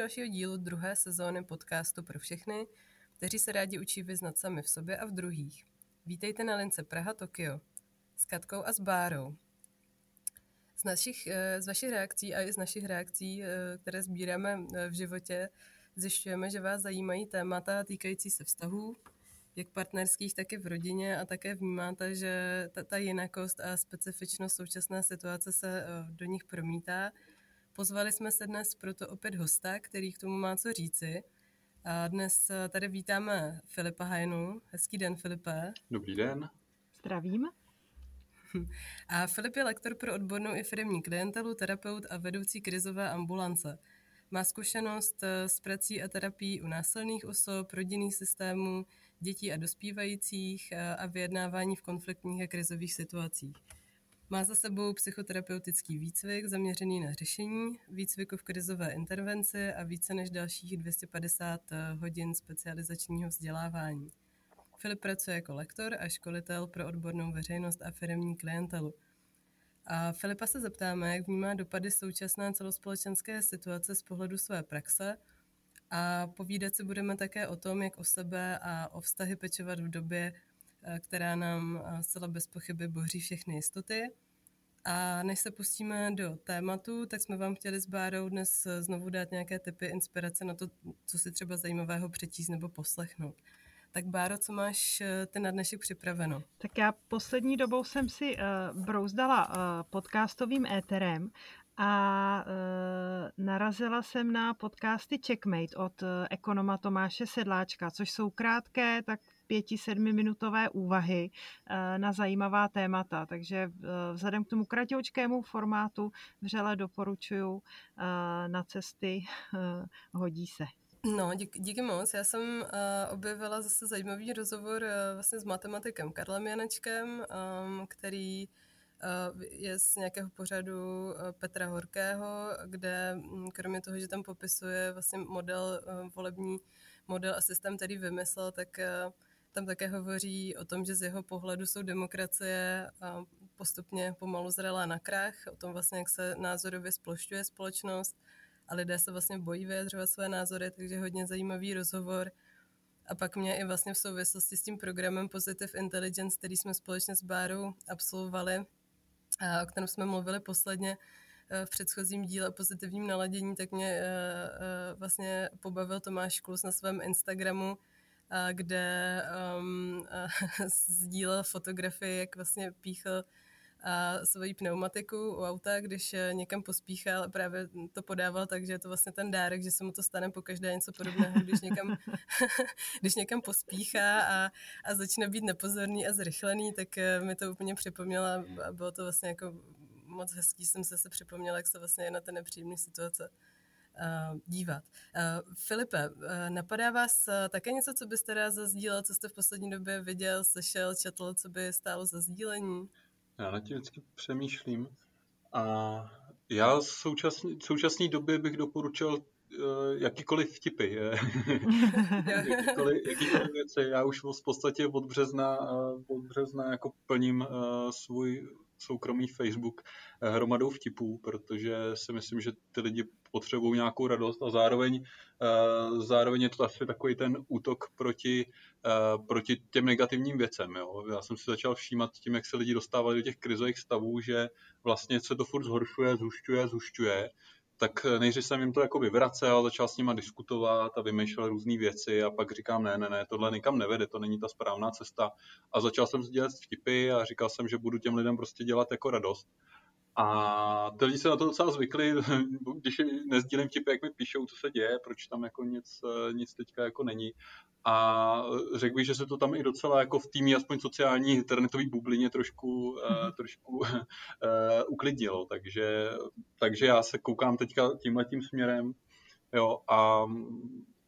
dalšího dílu druhé sezóny podcastu pro všechny, kteří se rádi učí vyznat sami v sobě a v druhých. Vítejte na lince Praha Tokio s Katkou a s Bárou. Z, našich, eh, z vašich reakcí a i z našich reakcí, eh, které sbíráme eh, v životě, zjišťujeme, že vás zajímají témata týkající se vztahů, jak partnerských, tak i v rodině a také vnímáte, že ta, ta jinakost a specifičnost současné situace se do nich promítá. Pozvali jsme se dnes proto opět hosta, který k tomu má co říci. A dnes tady vítáme Filipa Hajnu. Hezký den, Filipe. Dobrý den. Zdravím. A Filip je lektor pro odbornou i firmní klientelu, terapeut a vedoucí krizové ambulance. Má zkušenost eh, s prací a terapií u násilných osob, rodinných systémů, dětí a dospívajících eh, a vyjednávání v konfliktních a krizových situacích. Má za sebou psychoterapeutický výcvik zaměřený na řešení, výcviku v krizové intervenci a více než dalších 250 eh, hodin specializačního vzdělávání. Filip pracuje jako lektor a školitel pro odbornou veřejnost a firmní klientelu. A Filipa se zeptáme, jak vnímá dopady současné celospolečenské situace z pohledu své praxe a povídat si budeme také o tom, jak o sebe a o vztahy pečovat v době, která nám eh, zcela bez pochyby boří všechny jistoty. A než se pustíme do tématu, tak jsme vám chtěli s Bárou dnes eh, znovu dát nějaké typy inspirace na to, co si třeba zajímavého přečíst nebo poslechnout. Tak Báro, co máš eh, ty na dnešek připraveno? Tak já poslední dobou jsem si uh, brouzdala uh, podcastovým éterem a uh, narazila jsem na podcasty Checkmate od uh, ekonoma Tomáše Sedláčka, což jsou krátké, tak pěti, sedmi minutové úvahy uh, na zajímavá témata. Takže uh, vzhledem k tomu kratoučkému formátu vřele doporučuju uh, na cesty, uh, hodí se. No, díky, díky moc. Já jsem uh, objevila zase zajímavý rozhovor uh, vlastně s matematikem Karlem Janečkem, um, který uh, je z nějakého pořadu uh, Petra Horkého, kde um, kromě toho, že tam popisuje vlastně model, uh, volební model a systém, který vymyslel, tak tam také hovoří o tom, že z jeho pohledu jsou demokracie postupně pomalu zrelé na krach, o tom vlastně, jak se názorově splošťuje společnost, a lidé se vlastně bojí vyjadřovat své názory, takže hodně zajímavý rozhovor. A pak mě i vlastně v souvislosti s tím programem Positive Intelligence, který jsme společně s Bárou absolvovali, o kterém jsme mluvili posledně e, v předchozím díle o pozitivním naladění, tak mě e, e, vlastně pobavil Tomáš Klus na svém Instagramu, kde um, sdílel fotografii, jak vlastně píchl a svoji pneumatiku u auta, když eh, někam pospíchal právě to podával tak, že je to vlastně ten dárek, že se mu to stane po každé něco podobného, když někam, když někam pospíchá a, a začne být nepozorný a zrychlený, tak eh, mi to úplně připomnělo a bylo to vlastně jako moc hezký, jsem se se připomněla, jak se vlastně na té nepříjemné situace uh, dívat. Filipe, napadá vás také něco, co byste rád zazdílel, co jste v poslední době viděl, slyšel, četl, co by stálo za sdílení? Já na tím vždycky přemýšlím. A já v současné, současné době bych doporučil uh, jakýkoliv vtipy, jakýkoliv, jakýkoliv věci. Já už v podstatě od března, uh, od března jako plním uh, svůj soukromý Facebook eh, hromadou vtipů, protože si myslím, že ty lidi potřebují nějakou radost a zároveň, eh, zároveň je to asi takový ten útok proti, eh, proti těm negativním věcem. Jo. Já jsem si začal všímat tím, jak se lidi dostávali do těch krizových stavů, že vlastně se to furt zhoršuje, zhušťuje, zhušťuje tak nejdřív jsem jim to jako vyvracel, začal s nima diskutovat a vymýšlel různé věci a pak říkám, ne, ne, ne, tohle nikam nevede, to není ta správná cesta. A začal jsem sdělat vtipy a říkal jsem, že budu těm lidem prostě dělat jako radost. A ty lidi se na to docela zvykli, když nezdílím vtipy, jak mi píšou, co se děje, proč tam jako nic, nic teďka jako není. A řekl bych, že se to tam i docela jako v týmí, aspoň sociální internetový bublině trošku, mm-hmm. trošku uh, uklidnilo. Takže, takže já se koukám teďka tímhle tím směrem. Jo, a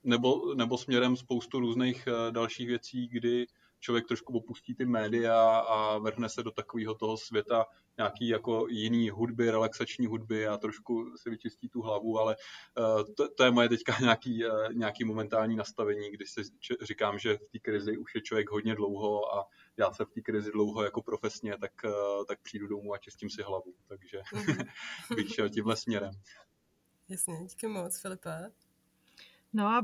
nebo, nebo směrem spoustu různých uh, dalších věcí, kdy člověk trošku opustí ty média a vrhne se do takového toho světa nějaký jako jiný hudby, relaxační hudby a trošku si vyčistí tu hlavu, ale uh, to, to je moje teďka nějaký, uh, nějaký momentální nastavení, když si říkám, že v té krizi už je člověk hodně dlouho a já se v té krizi dlouho jako profesně, tak, uh, tak přijdu domů a čistím si hlavu, takže bych šel tímhle směrem. Jasně, díky moc, Filipe. No a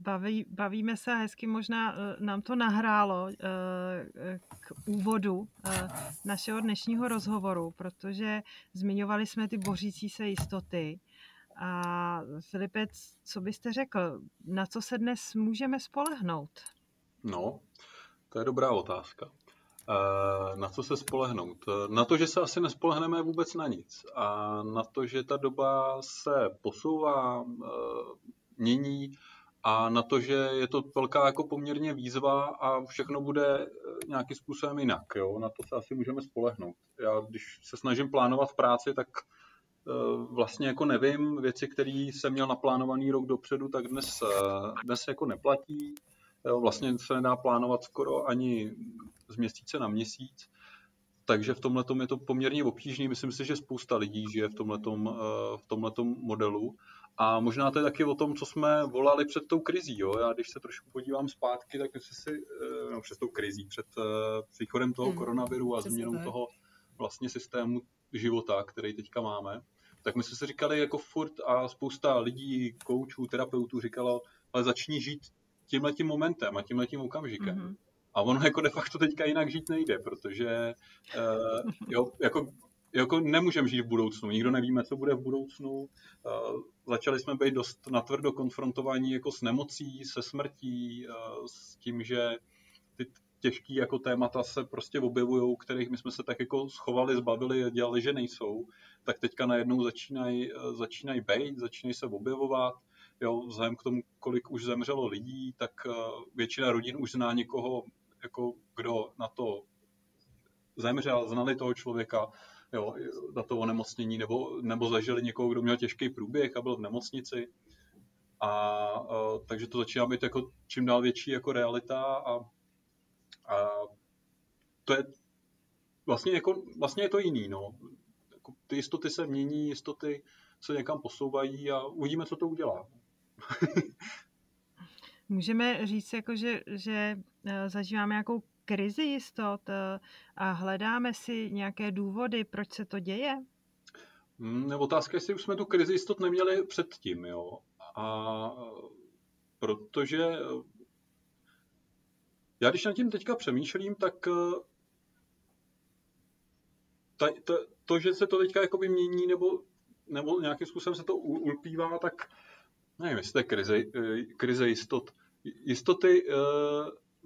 baví, bavíme se hezky možná uh, nám to nahrálo uh, k úvodu našeho dnešního rozhovoru, protože zmiňovali jsme ty bořící se jistoty. A Filipe, co byste řekl, na co se dnes můžeme spolehnout? No, to je dobrá otázka. Na co se spolehnout? Na to, že se asi nespolehneme vůbec na nic. A na to, že ta doba se posouvá, mění a na to, že je to velká jako poměrně výzva a všechno bude eh, nějakým způsobem jinak. Jo? Na to se asi můžeme spolehnout. Já když se snažím plánovat v práci, tak eh, vlastně jako nevím, věci, které jsem měl naplánovaný rok dopředu, tak dnes, eh, dnes jako neplatí. Vlastně se nedá plánovat skoro ani z měsíce na měsíc. Takže v tomhle je to poměrně obtížné. Myslím si, že spousta lidí žije v tomhle v modelu. A možná to je taky o tom, co jsme volali před tou krizí. Jo? Já když se trošku podívám zpátky, tak si, eh, no, před tou krizí, před uh, příchodem toho hmm. koronaviru a změnou toho vlastně systému života, který teďka máme, tak my jsme si říkali jako furt a spousta lidí, koučů, terapeutů říkalo, ale začni žít tímhletím momentem a tímhletím okamžikem. Mm-hmm. A ono jako de facto teďka jinak žít nejde, protože uh, jo, jako jako nemůžeme žít v budoucnu, nikdo nevíme, co bude v budoucnu. Uh, začali jsme být dost natvrdo konfrontovaní jako s nemocí, se smrtí, uh, s tím, že ty těžké jako témata se prostě objevují, kterých my jsme se tak jako schovali, zbavili a dělali, že nejsou, tak teďka najednou začínají začínaj být, začínají se objevovat. Jo, vzhledem k tomu, kolik už zemřelo lidí, tak většina rodin už zná někoho, jako kdo na to zemřel, znali toho člověka, jo, na to onemocnění, nebo, nebo zažili někoho, kdo měl těžký průběh a byl v nemocnici. A, a takže to začíná být jako čím dál větší jako realita a, a to je vlastně, jako, vlastně je to jiný. No. Jako ty jistoty se mění, jistoty se někam posouvají a uvidíme, co to udělá. Můžeme říct, jako, že, že eh, zažíváme nějakou krizi jistot eh, a hledáme si nějaké důvody, proč se to děje? Hmm, otázka, jestli už jsme tu krizi jistot neměli předtím, jo. A protože já když nad tím teďka přemýšlím, tak eh, ta, ta, to, že se to teďka jakoby mění nebo, nebo nějakým způsobem se to ulpívá, tak nevím, jestli to je krize, eh, krize jistot. Jistoty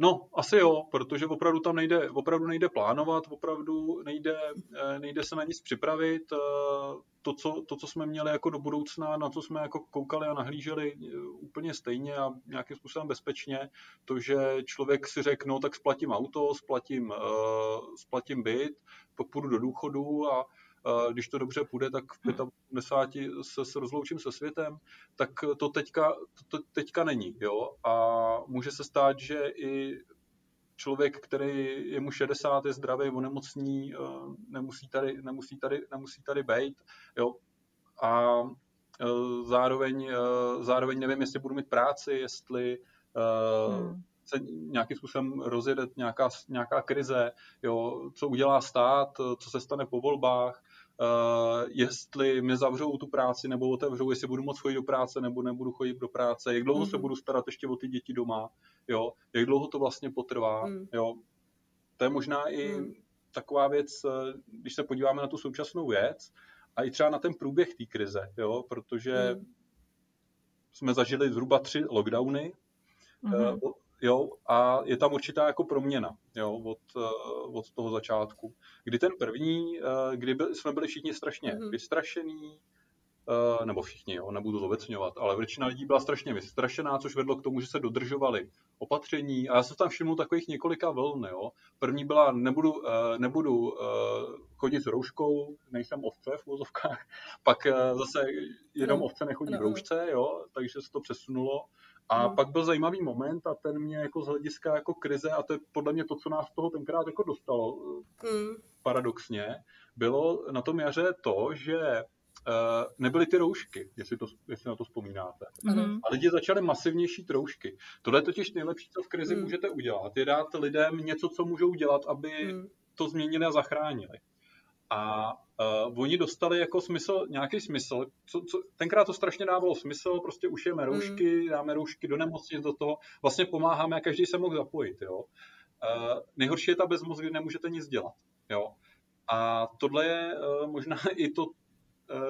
No, asi jo, protože opravdu tam nejde, opravdu nejde plánovat, opravdu nejde, eh, nejde se na nic připravit. Eh, to co, to, co jsme měli jako do budoucna, na co jsme jako koukali a nahlíželi eh, úplně stejně a nějakým způsobem bezpečně, to, že člověk si řekl, no tak splatím auto, splatím, splatím byt, pak půjdu do důchodu a když to dobře půjde, tak v 55 se, se rozloučím se světem, tak to teďka, to, teďka není. Jo? A může se stát, že i člověk, který je mu 60, je zdravý, onemocní, nemusí tady, nemusí tady, nemusí tady být. Jo? A zároveň, zároveň nevím, jestli budu mít práci, jestli hmm se nějakým způsobem rozjede nějaká, nějaká krize, jo, co udělá stát, co se stane po volbách, jestli mě zavřou tu práci nebo otevřou, jestli budu moct chodit do práce nebo nebudu chodit do práce, jak dlouho mm. se mhm. budu starat ještě o ty děti doma, jo, jak dlouho to vlastně potrvá, mm. jo. To je možná i mm. taková věc, eh, když se podíváme na tu současnou věc a i třeba na ten průběh té krize, jo, protože mm. jsme zažili zhruba tři lockdowny, mm-hmm jo, a je tam určitá jako proměna, jo, od, uh, od toho začátku. Kdy ten první, uh, kdy byl, jsme byli všichni strašně mm-hmm. vystrašení, uh, nebo všichni, jo, nebudu zobecňovat, ale většina lidí byla strašně vystrašená, což vedlo k tomu, že se dodržovali opatření a já jsem tam všiml takových několika vln, jo. První byla, nebudu, nebudu chodit s rouškou, nejsem ovce v vozovkách, pak zase jenom no. ovce nechodí no. v roušce, jo, takže se to přesunulo a no. pak byl zajímavý moment a ten mě jako z hlediska jako krize, a to je podle mě to, co nás z toho tenkrát jako dostalo, mm. paradoxně, bylo na tom jaře to, že uh, nebyly ty roušky, jestli, to, jestli na to vzpomínáte. Mm. A lidi začali masivnější troušky. Tohle je totiž nejlepší, co v krizi mm. můžete udělat, je dát lidem něco, co můžou dělat, aby mm. to změnili a zachránili. A uh, oni dostali jako smysl, nějaký smysl, co, co, tenkrát to strašně dávalo smysl, prostě ušijeme roušky, mm. dáme roušky do nemocnic, do toho, vlastně pomáháme a každý se mohl zapojit, jo. Uh, nejhorší je ta bezmoc, kdy nemůžete nic dělat, jo. A tohle je uh, možná i to, uh,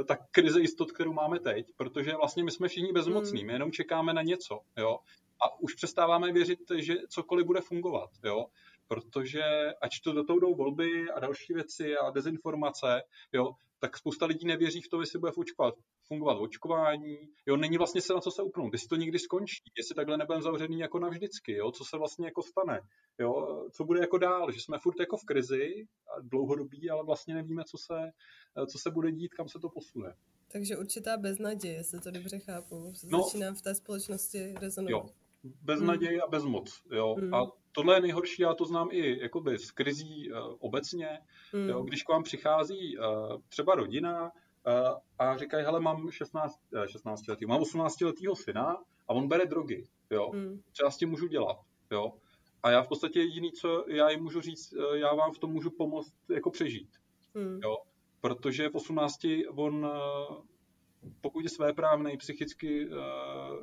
ta krize jistot, kterou máme teď, protože vlastně my jsme všichni bezmocní, mm. my jenom čekáme na něco, jo. A už přestáváme věřit, že cokoliv bude fungovat, jo protože ať to do toho jdou volby a další věci a dezinformace, jo, tak spousta lidí nevěří v to, jestli bude očkovat, fungovat očkování, jo, není vlastně se na co se upnout, jestli to někdy skončí, jestli takhle nebudeme zavřený jako navždycky, jo, co se vlastně jako stane, jo, co bude jako dál, že jsme furt jako v krizi, dlouhodobí, ale vlastně nevíme, co se, co se bude dít, kam se to posune. Takže určitá beznaděje, jestli to dobře chápu, no, začíná v té společnosti rezonovat. Jo, beznaděj hmm. a bezmoc, jo, hmm. a tohle je nejhorší, já to znám i jakoby z krizí uh, obecně, mm. jo, když k vám přichází uh, třeba rodina uh, a říkají, hele, mám 16, 16 letý, mám 18 letýho syna a on bere drogy, jo, mm. co já s tím můžu dělat, jo, a já v podstatě jediný, co já jim můžu říct, já vám v tom můžu pomoct jako přežít, mm. jo, protože v 18 on pokud je svéprávný, psychicky uh,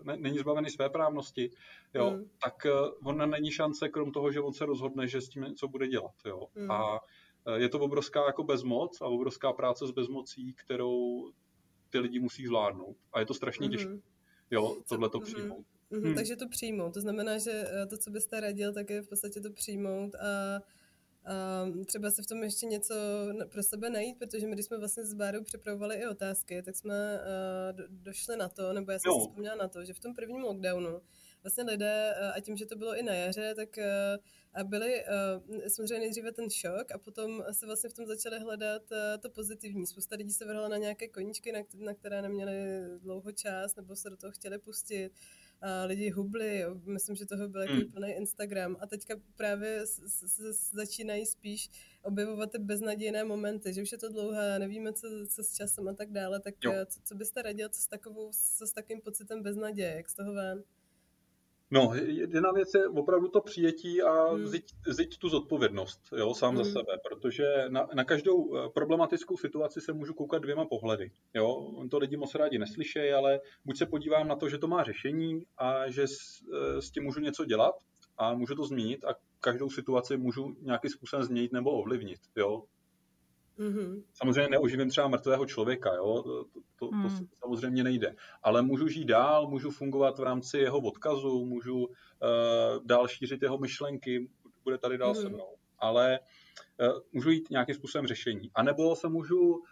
ne, není zbavený svéprávnosti, jo, mm. tak uh, on není šance, krom toho, že on se rozhodne, že s tím něco bude dělat. Jo. Mm. A uh, je to obrovská jako bezmoc a obrovská práce s bezmocí, kterou ty lidi musí zvládnout. A je to strašně mm. těžké, jo, tohle to mm. přijmout. Mm-hmm. Hmm. Takže to přijmout. To znamená, že to, co byste radil, tak je v podstatě to přijmout a um, třeba se v tom ještě něco pro sebe najít, protože my, když jsme vlastně s Bárou připravovali i otázky, tak jsme uh, do, došli na to, nebo já jsem no. si vzpomněla na to, že v tom prvním lockdownu vlastně lidé, uh, a tím, že to bylo i na jaře, tak a byli samozřejmě nejdříve ten šok a potom se vlastně v tom začali hledat to pozitivní. Spousta lidí se vrhla na nějaké koníčky, na, které neměli dlouho čas nebo se do toho chtěli pustit a lidi hubli, jo. myslím, že toho byl hmm. plný Instagram a teďka právě se začínají spíš objevovat ty beznadějné momenty, že už je to dlouhé, nevíme, co, co s časem a tak dále, tak jo. co, co byste radil, co s, takovou, co s takým pocitem beznaděje, jak z toho ven? No, jedna věc je opravdu to přijetí a hmm. tu zodpovědnost jo, sám hmm. za sebe, protože na, na každou eh, problematickou situaci se můžu koukat dvěma pohledy. Jo. To lidi moc rádi neslyšejí, ale buď se podívám na to, že to má řešení a že s, eh, s tím můžu něco dělat a můžu to změnit a každou situaci můžu nějakým způsobem změnit nebo ovlivnit. Jo. Mm-hmm. Samozřejmě neoživím třeba mrtvého člověka, jo? To, to, to hmm. samozřejmě nejde. Ale můžu žít dál, můžu fungovat v rámci jeho odkazu, můžu uh, dál šířit jeho myšlenky, bude tady dál mm. se mnou. Ale uh, můžu jít nějakým způsobem řešení. A nebo se můžu uh,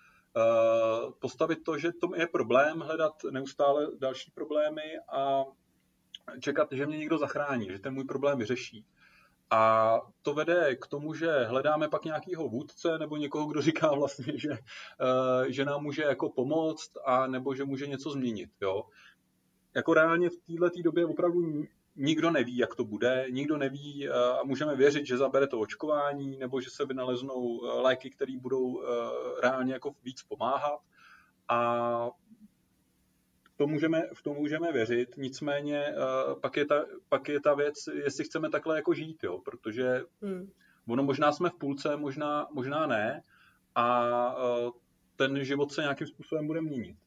postavit to, že to je problém, hledat neustále další problémy a čekat, že mě někdo zachrání, že ten můj problém vyřeší. A to vede k tomu, že hledáme pak nějakého vůdce nebo někoho, kdo říká vlastně, že, eh, že nám může jako pomoct a nebo že může něco změnit. Jo. Jako reálně v této době opravdu nikdo neví, jak to bude, nikdo neví eh, a můžeme věřit, že zabere to očkování nebo že se vynaleznou eh, léky, které budou reálně jako víc pomáhat. A to můžeme, v to můžeme věřit, nicméně uh, pak, je ta, pak je ta věc, jestli chceme takhle jako žít, jo, protože hmm. ono možná jsme v půlce, možná, možná ne a uh, ten život se nějakým způsobem bude měnit.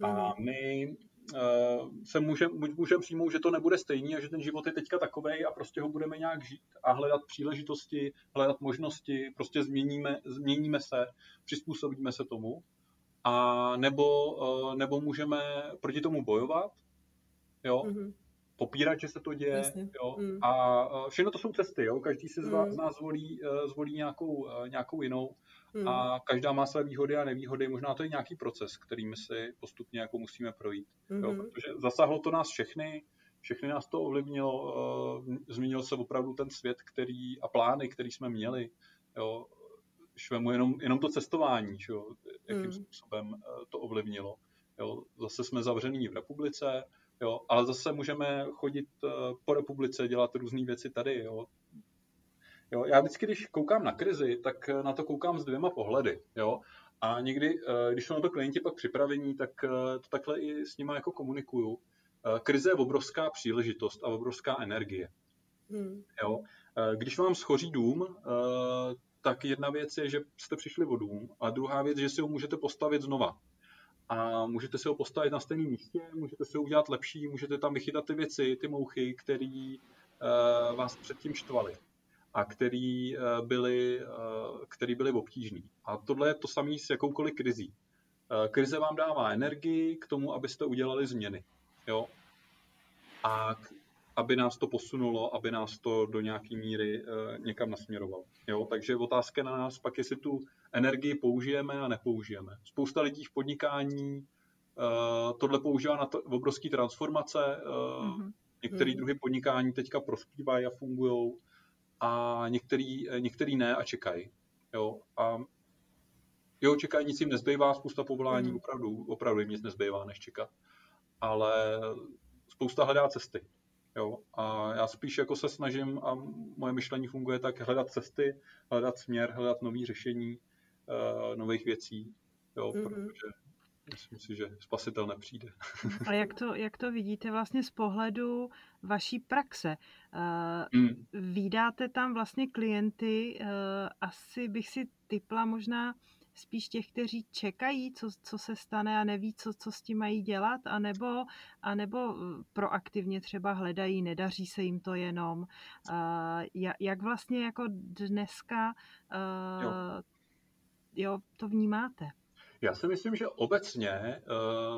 Hmm. A my uh, se můžeme můžem přijmout, že to nebude stejný a že ten život je teďka takový a prostě ho budeme nějak žít a hledat příležitosti, hledat možnosti, prostě změníme, změníme se, přizpůsobíme se tomu a nebo, eh, nebo můžeme proti tomu bojovat, jo, mm-hmm. popírat, že se to děje, Jasně. jo, mm. a eh, všechno to jsou cesty, jo, každý si z, mm. z nás zvolí, eh, zvolí nějakou, nějakou jinou mm. a každá má své výhody a nevýhody, možná to je nějaký proces, kterým si postupně jako musíme projít, mm-hmm. jo, mhm. protože zasahlo to nás všechny, všechny nás to ovlivnilo, změnil se opravdu ten svět, který a plány, který jsme měli, jo, švemu jenom, jenom to cestování, čo, jakým mm. způsobem eh, to ovlivnilo. Jo, zase jsme zavření v republice, jo, ale zase můžeme chodit eh, po republice, dělat různé věci tady. Jo. Jo, já vždycky, když koukám na krizi, tak eh, na to koukám s dvěma pohledy. Jo. A někdy, když jsou na to klienti pak připravení, tak to takhle i s nimi jako komunikuju. Krize je obrovská příležitost a obrovská energie. Hmm. Jo. Když vám schoří dům, tak jedna věc je, že jste přišli o dům a druhá věc, že si ho můžete postavit znova. A můžete si ho postavit na stejném místě, můžete si ho udělat lepší, můžete tam vychytat ty věci, ty mouchy, které uh, vás předtím štvaly a který uh, byly, uh, který byly obtížný. A tohle je to samé s jakoukoliv krizí. Krize vám dává energii k tomu, abyste udělali změny. Jo? A aby nás to posunulo, aby nás to do nějaké míry uh, někam nasměrovalo. Jo? Takže otázka na nás pak, jestli tu energii použijeme a nepoužijeme. Spousta lidí v podnikání uh, tohle používá na to, obrovské transformace. Mm-hmm. Některé mm-hmm. druhy podnikání teďka prospívají a fungují a některý, některý ne a čekají. Jo? A jo, čekají, nic jim nezbývá, spousta povolání mm. opravdu, opravdu jim nic nezbývá, než čekat. Ale spousta hledá cesty. Jo? A já spíš jako se snažím, a moje myšlení funguje tak, hledat cesty, hledat směr, hledat nový řešení uh, nových věcí, jo? Mm-hmm. protože myslím si, že spasitel nepřijde. A jak to, jak to vidíte vlastně z pohledu vaší praxe? Uh, mm. Vídáte tam vlastně klienty, uh, asi bych si typla možná spíš těch, kteří čekají, co, co se stane a neví, co, co s tím mají dělat, anebo, anebo eh, proaktivně třeba hledají, nedaří se jim to jenom. Uh, jak vlastně jako dneska uh, jo. jo, to vnímáte? Já si myslím, že obecně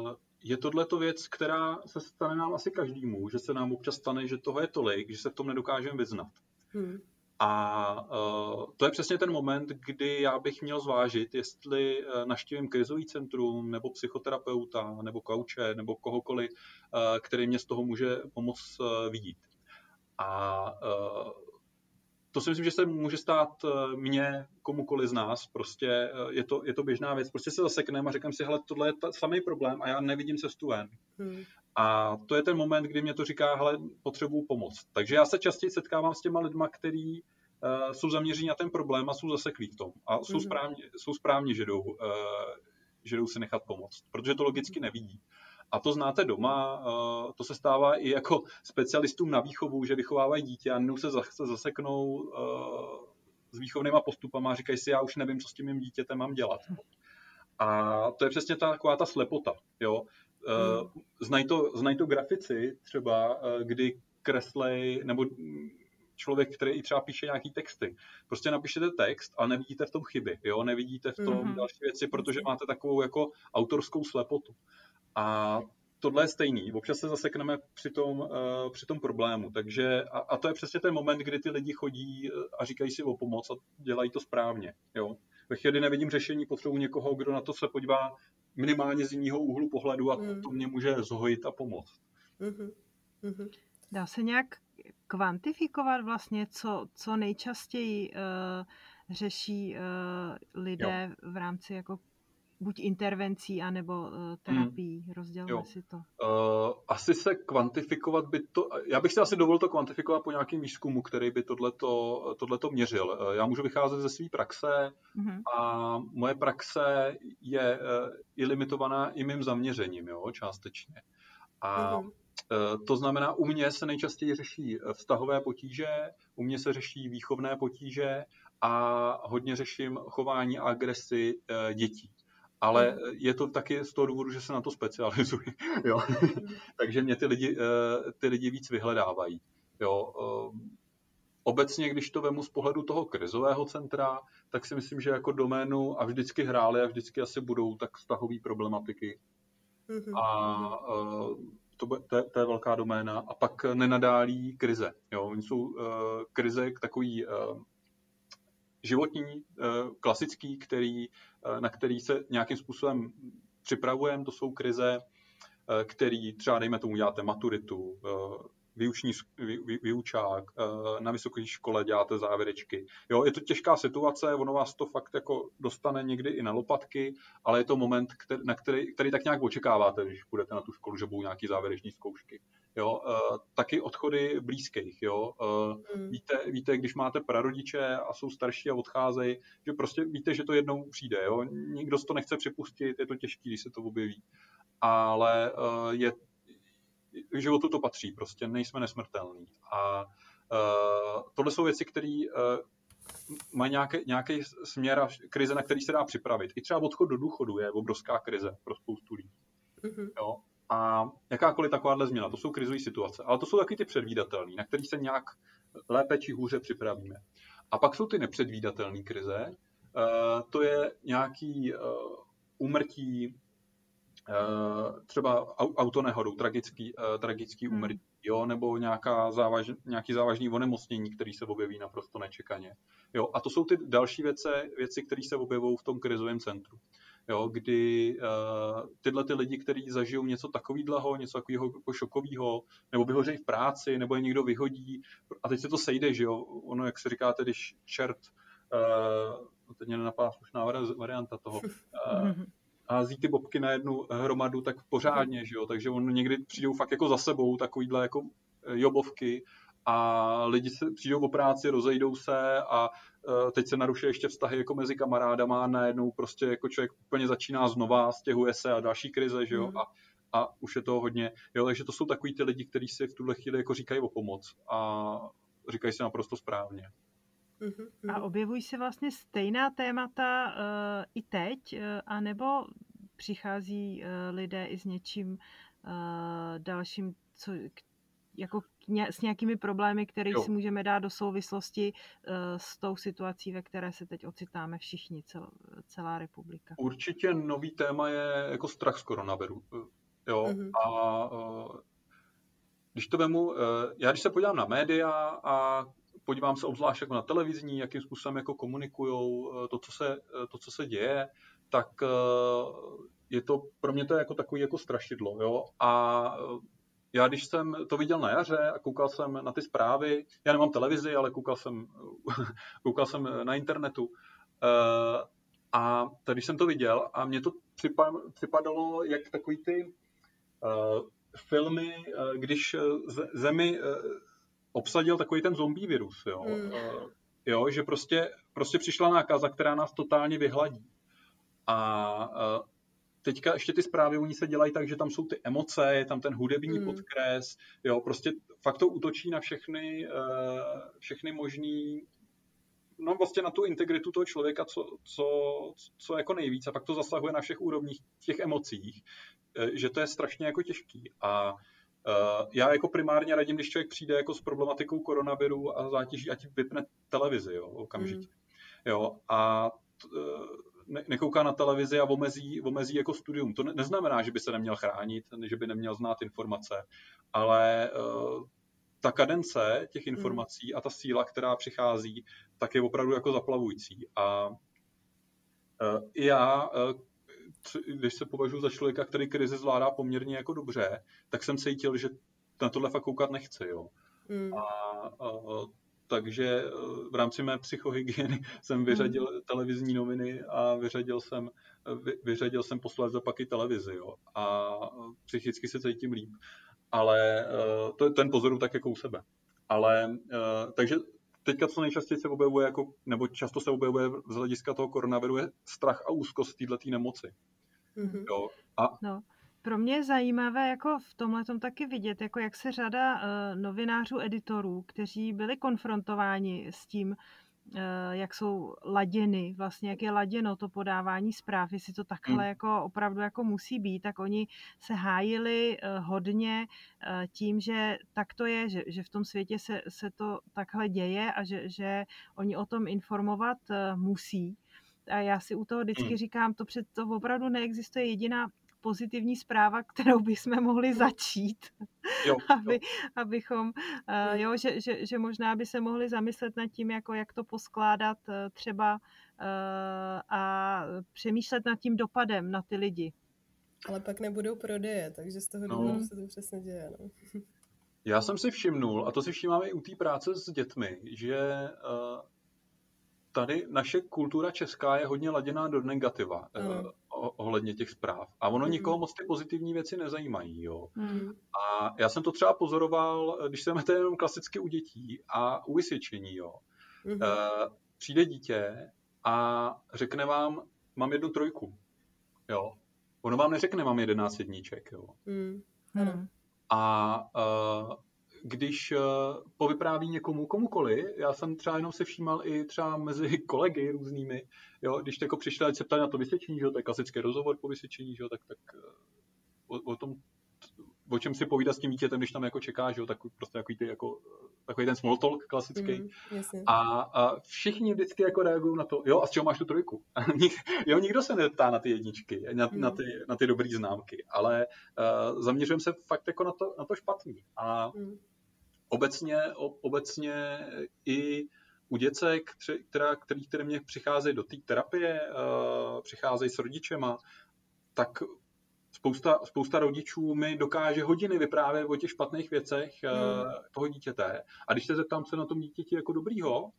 uh, je tohleto věc, která se stane nám asi každému, že se nám občas stane, že toho je tolik, že se v tom nedokážeme vyznat. Hmm. A uh, to je přesně ten moment, kdy já bych měl zvážit, jestli uh, naštívím krizový centrum, nebo psychoterapeuta, nebo kauče, nebo kohokoliv, uh, který mě z toho může pomoct vidět. A to si myslím, že se může stát mně, komukoli z nás. Prostě je to, je to běžná věc. Prostě se zasekneme a říkám si, hele, tohle je ta, samý problém a já nevidím cestu ven. Hmm. A to je ten moment, kdy mě to říká, hele, potřebuju pomoc. Takže já se častěji setkávám s těma lidma, který uh, jsou zaměření na ten problém a jsou zaseklí v tom. A jsou, mm-hmm. správně, jsou správně, že jdou, uh, že jdou si nechat pomoct, protože to logicky nevidí. A to znáte doma, uh, to se stává i jako specialistům na výchovu, že vychovávají dítě a se zase zaseknou uh, s výchovnýma postupama a říkají si, já už nevím, co s tím mým dítětem mám dělat. A to je přesně ta, taková ta slepota. Jo? Uh, znají, to, znají to grafici třeba, uh, kdy kreslej, nebo člověk, který i třeba píše nějaký texty. Prostě napíšete text a nevidíte v tom chyby, jo? nevidíte v tom mm-hmm. další věci, protože máte takovou jako autorskou slepotu. A tohle je stejný. Občas se zasekneme při tom, uh, při tom problému. Takže, a, a to je přesně ten moment, kdy ty lidi chodí a říkají si o pomoc a dělají to správně. Jo? Ve chvíli nevidím řešení, potřebuji někoho, kdo na to se podívá minimálně z jiného úhlu pohledu a mm. to mě může zhojit a pomoct. Mm-hmm. Mm-hmm. Dá se nějak kvantifikovat vlastně, co, co nejčastěji uh, řeší uh, lidé jo. v rámci jako buď intervencí, anebo uh, terapii. Hmm. Rozdělme si to. Uh, asi se kvantifikovat by to... Já bych si asi dovolil to kvantifikovat po nějakém výzkumu, který by tohleto, tohleto měřil. Uh, já můžu vycházet ze své praxe hmm. a moje praxe je, je limitovaná i mým zaměřením, jo, částečně. A hmm. To znamená, u mě se nejčastěji řeší vztahové potíže, u mě se řeší výchovné potíže a hodně řeším chování a agresi dětí ale mm. je to taky z toho důvodu, že se na to specializuji. jo. Mm. Takže mě ty lidi, eh, ty lidi víc vyhledávají. Jo. Eh, obecně, když to vemu z pohledu toho krizového centra, tak si myslím, že jako doménu a vždycky hráli a vždycky asi budou tak vztahové problematiky. Mm-hmm. A uh, to, to, je, to je velká doména. A pak nenadálí krize. Jo. Oni jsou uh, krize takový uh, životní, eh, klasický, který, eh, na který se nějakým způsobem připravujeme, to jsou krize, eh, který třeba, dejme tomu, děláte maturitu, výuční, vý, výučák, na vysoké škole děláte závěrečky. Jo, je to těžká situace, ono vás to fakt jako dostane někdy i na lopatky, ale je to moment, který, na který, který tak nějak očekáváte, když půjdete na tu školu, že budou nějaké závěreční zkoušky jo, uh, taky odchody blízkých, jo. Uh, mm. víte, víte, když máte prarodiče a jsou starší a odcházejí, že prostě víte, že to jednou přijde, jo. Nikdo to nechce připustit, je to těžké, když se to objeví. Ale uh, je, k životu to patří, prostě nejsme nesmrtelní. A tohle jsou věci, které mají nějaký, nějaký směr a krize, na který se dá připravit. I třeba odchod do důchodu je obrovská krize pro spoustu lidí. Mm-hmm. Jo? A jakákoliv takováhle změna, to jsou krizové situace. Ale to jsou taky ty předvídatelné, na který se nějak lépe či hůře připravíme. A pak jsou ty nepředvídatelné krize. Uh, to je nějaký umrtí, uh, třeba autonehodou, tragický, tragický hmm. umrtí, jo, nebo nějaká závaž, nějaký závažný onemocnění, který se objeví naprosto nečekaně. Jo, a to jsou ty další věci, věci které se objevují v tom krizovém centru jo, kdy uh, tyhle ty lidi, kteří zažijou něco takového, něco takového jako šokového, nebo vyhořejí v práci, nebo je někdo vyhodí, a teď se to sejde, že jo, ono, jak se říkáte, když čert, uh, teď mě nenapadá slušná varianta toho, uh, hází ty bobky na jednu hromadu, tak pořádně, že jo, takže on někdy přijdou fakt jako za sebou takovýhle jako jobovky a lidi se přijdou o práci, rozejdou se a teď se naruší ještě vztahy jako mezi kamarádama a najednou prostě jako člověk úplně začíná znova, stěhuje se a další krize, že jo, mm. a, a už je to hodně, jo, takže to jsou takový ty lidi, kteří si v tuhle chvíli jako říkají o pomoc a říkají si naprosto správně. Mm-hmm. A objevují se vlastně stejná témata uh, i teď, uh, anebo přichází uh, lidé i s něčím uh, dalším, co, jako s nějakými problémy, které si můžeme dát do souvislosti uh, s tou situací, ve které se teď ocitáme všichni, cel, celá republika. Určitě nový téma je jako strach z koronaviru. Jo, uh-huh. a uh, když to vemu, já když se podívám na média a podívám se obzvlášť jako na televizní, jakým způsobem jako komunikují to, co se, to, co se děje, tak je to, pro mě to je jako takový jako strašidlo, jo, a já když jsem to viděl na jaře a koukal jsem na ty zprávy, já nemám televizi, ale koukal jsem, koukal jsem na internetu, eh, a tady jsem to viděl a mně to připadalo jak takový ty uh, filmy, uh, když zemi obsadil takový ten zombie virus, jo, mm. jo že prostě, prostě přišla nákaza, která nás totálně vyhladí. A teďka ještě ty zprávy oni se dělají tak, že tam jsou ty emoce, je tam ten hudební hmm. podkres, jo, prostě fakt to útočí na všechny, uh, všechny možný no vlastně na tu integritu toho člověka, co, co, co jako nejvíc a pak to zasahuje na všech úrovních těch emocích, eh, že to je strašně jako těžký a uh, já jako primárně radím, když člověk přijde jako s problematikou koronaviru a zátěží, ať vypne televizi, jo, okamžitě. Hmm. Jo, a t, ne, nekouká na televizi a omezí, omezí jako studium. To ne, neznamená, že by se neměl chránit, že by neměl znát informace, ale uh, ta kadence těch informací a ta síla, která přichází, tak je opravdu jako zaplavující. A uh, já, uh, když se považuji za člověka, který krizi zvládá poměrně jako dobře, tak jsem cítil, že na tohle fakt koukat nechci. Jo. Mm. A uh, takže eh, v rámci mé psychohygieny jsem vyřadil hmm. televizní noviny a vyřadil jsem, vy, vyřadil jsem posléze pak i televizi. Jo. A psychicky se cítím líp. Ale eh, to je ten pozoru tak jako u sebe. Ale eh, takže teďka co nejčastěji se objevuje, jako, nebo často se objevuje z hlediska toho koronaviru, je strach a úzkost této nemoci. Mm-hmm. Jo. A no. Pro mě je zajímavé jako v tomhle taky vidět, jako jak se řada uh, novinářů, editorů, kteří byli konfrontováni s tím, uh, jak jsou laděny, vlastně jak je laděno to podávání zpráv, jestli to takhle hmm. jako opravdu jako musí být, tak oni se hájili uh, hodně uh, tím, že tak to je, že, že v tom světě se, se to takhle děje a že, že oni o tom informovat uh, musí. A já si u toho vždycky hmm. říkám, to před to opravdu neexistuje jediná pozitivní zpráva, kterou bychom mohli začít, jo, aby, jo. abychom, uh, jo, že, že, že možná by se mohli zamyslet nad tím, jako jak to poskládat uh, třeba uh, a přemýšlet nad tím dopadem na ty lidi. Ale pak nebudou prodeje, takže z toho no. důvodu se to přesně děje. No. Já jsem si všimnul, a to si všímáme i u té práce s dětmi, že uh, tady naše kultura česká je hodně laděná do negativa. Uh, ohledně těch zpráv. A ono mm. nikoho moc ty pozitivní věci nezajímají. Jo. Mm. A já jsem to třeba pozoroval, když se to jenom klasicky u dětí a u vysvědčení. Jo. Mm. Uh, přijde dítě a řekne vám, mám jednu trojku. Jo. Ono vám neřekne, mám jedenáct jedníček. Jo. Mm. Mm. A uh, když uh, povypráví někomu, komukoli, já jsem třeba jenom se všímal i třeba mezi kolegy různými, jo, když jako přišli, se ptali na to vysvědčení, že to je klasický rozhovor po vysvědčení, že tak, tak o, o tom o čem si povídat s tím dítětem, když tam jako čeká, že jo, tak prostě takový, ty jako, takový ten small talk klasický. Mm, a, a, všichni vždycky jako reagují na to, jo, a z čeho máš tu trojku? jo, nikdo se neptá na ty jedničky, na, mm. na, ty, na ty dobré známky, ale uh, zaměřujeme se fakt jako na to, na to špatný. A mm. obecně, o, obecně i u děcek, která, který, které mě přicházejí do té terapie, uh, přicházejí s rodičema, tak spousta, spousta rodičů mi dokáže hodiny vyprávět o těch špatných věcech eh, hmm. toho dítěte. A když se zeptám se na tom dítěti jako dobrýho,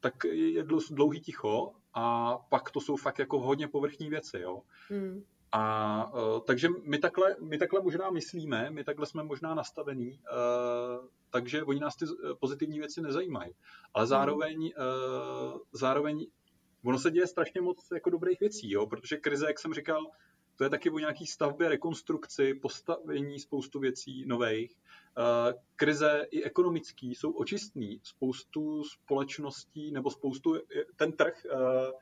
tak je dlouhý ticho a pak to jsou fakt jako hodně povrchní věci, jo. Hmm. A uh, takže my takhle, my takhle možná myslíme, my takhle jsme možná nastavení, uh, takže oni nás ty pozitivní věci nezajímají. Ale hmm. zároveň, uh, zároveň ono se děje strašně moc jako dobrých věcí, jo, protože krize, jak jsem říkal, to je taky o nějaký stavbě, rekonstrukci, postavení spoustu věcí nových. Eh, krize i ekonomický jsou očistný. Spoustu společností nebo spoustu, ten trh, eh,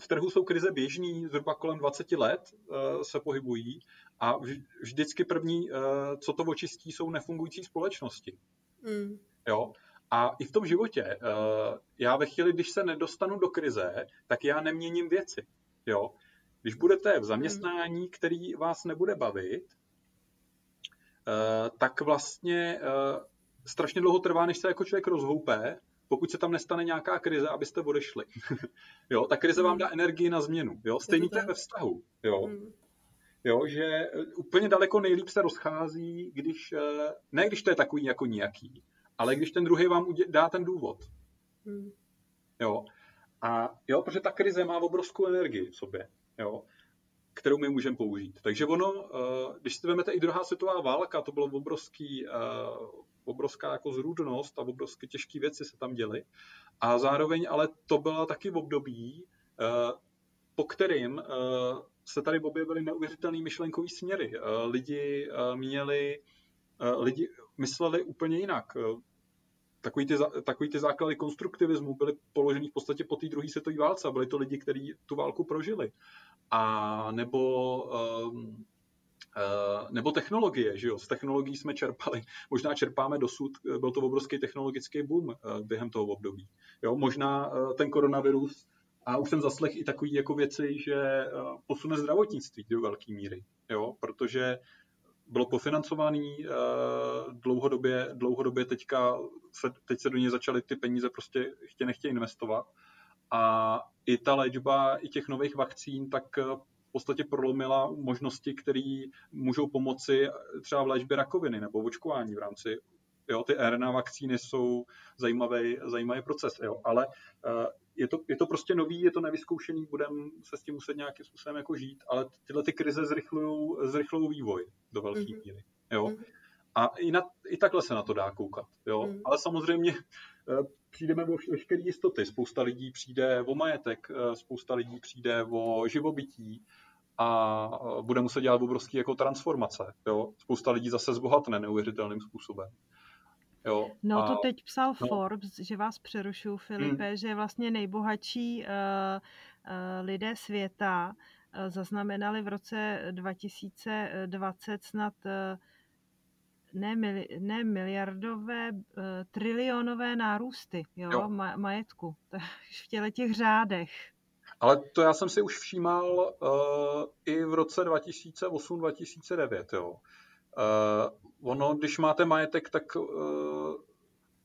v trhu jsou krize běžný, zhruba kolem 20 let eh, se pohybují a vždycky první, co to očistí, jsou nefungující společnosti. Mm. Jo? A i v tom životě, já ve chvíli, když se nedostanu do krize, tak já neměním věci. Jo? Když budete v zaměstnání, který vás nebude bavit, eh, tak vlastně eh, strašně dlouho trvá, než se jako člověk rozhoupe, pokud se tam nestane nějaká krize, abyste odešli. jo, ta krize vám hmm. dá energii na změnu. Jo, stejný to je ve vztahu. Jo. Hmm. Jo, že eh, úplně daleko nejlíp se rozchází, když, ne když to je takový jako nějaký, ale když ten druhý vám dá ten důvod. Jo. A jo, protože ta krize má obrovskou energii v sobě jo, kterou my můžeme použít. Takže ono, eh, když si vezmete i druhá světová válka, to bylo obrovský, eh, obrovská jako zrůdnost a obrovské těžké věci se tam děly. A zároveň ale to byla taky v období, eh, po kterým se tady objevily neuvěřitelné myšlenkové směry. Lidi měli, lidi mysleli úplně jinak takový ty, takový ty základy konstruktivismu byly položeny v podstatě po té druhé světové válce byli to lidi, kteří tu válku prožili. A nebo um, Uh, nebo technologie, že jo? Z technologií jsme čerpali, možná čerpáme dosud, byl to obrovský technologický boom uh, během toho období. Jo? Možná ten koronavirus, a už jsem zaslech i takové jako věci, že posune zdravotnictví do velké míry, jo? protože bylo pofinancovaný uh, dlouhodobě, dlouhodobě teďka se, teď se do něj začaly ty peníze prostě chtě nechtě investovat a i ta léčba i těch nových vakcín tak eh, v podstatě prolomila možnosti, které můžou pomoci třeba v léčbě rakoviny nebo v očkování v rámci Jo, ty RNA vakcíny jsou zajímavý, zajímavý proces, jo, ale uh, je, to, je to prostě nový, je to nevyzkoušený, budeme se s tím muset nějakým způsobem jako žít, ale tyhle ty krize zrychlují vývoj do velké mm-hmm. míry. Jo. A i, na, i takhle se na to dá koukat. Jo. Mm. Ale samozřejmě uh, přijdeme o veškeré jistoty. Spousta lidí přijde o majetek, uh, spousta lidí přijde o živobytí, a bude muset dělat obrovské jako transformace. Jo? Spousta lidí zase zbohatne neuvěřitelným způsobem. Jo, no a, to teď psal no. Forbes, že vás přerušuju, Filipe, mm. že vlastně nejbohatší uh, uh, lidé světa uh, zaznamenali v roce 2020 snad uh, ne, mili, ne miliardové, uh, trilionové nárůsty jo, jo. Ma, majetku v těle těch řádech. Ale to já jsem si už všímal uh, i v roce 2008-2009. Jo. Uh, ono, když máte majetek, tak, uh,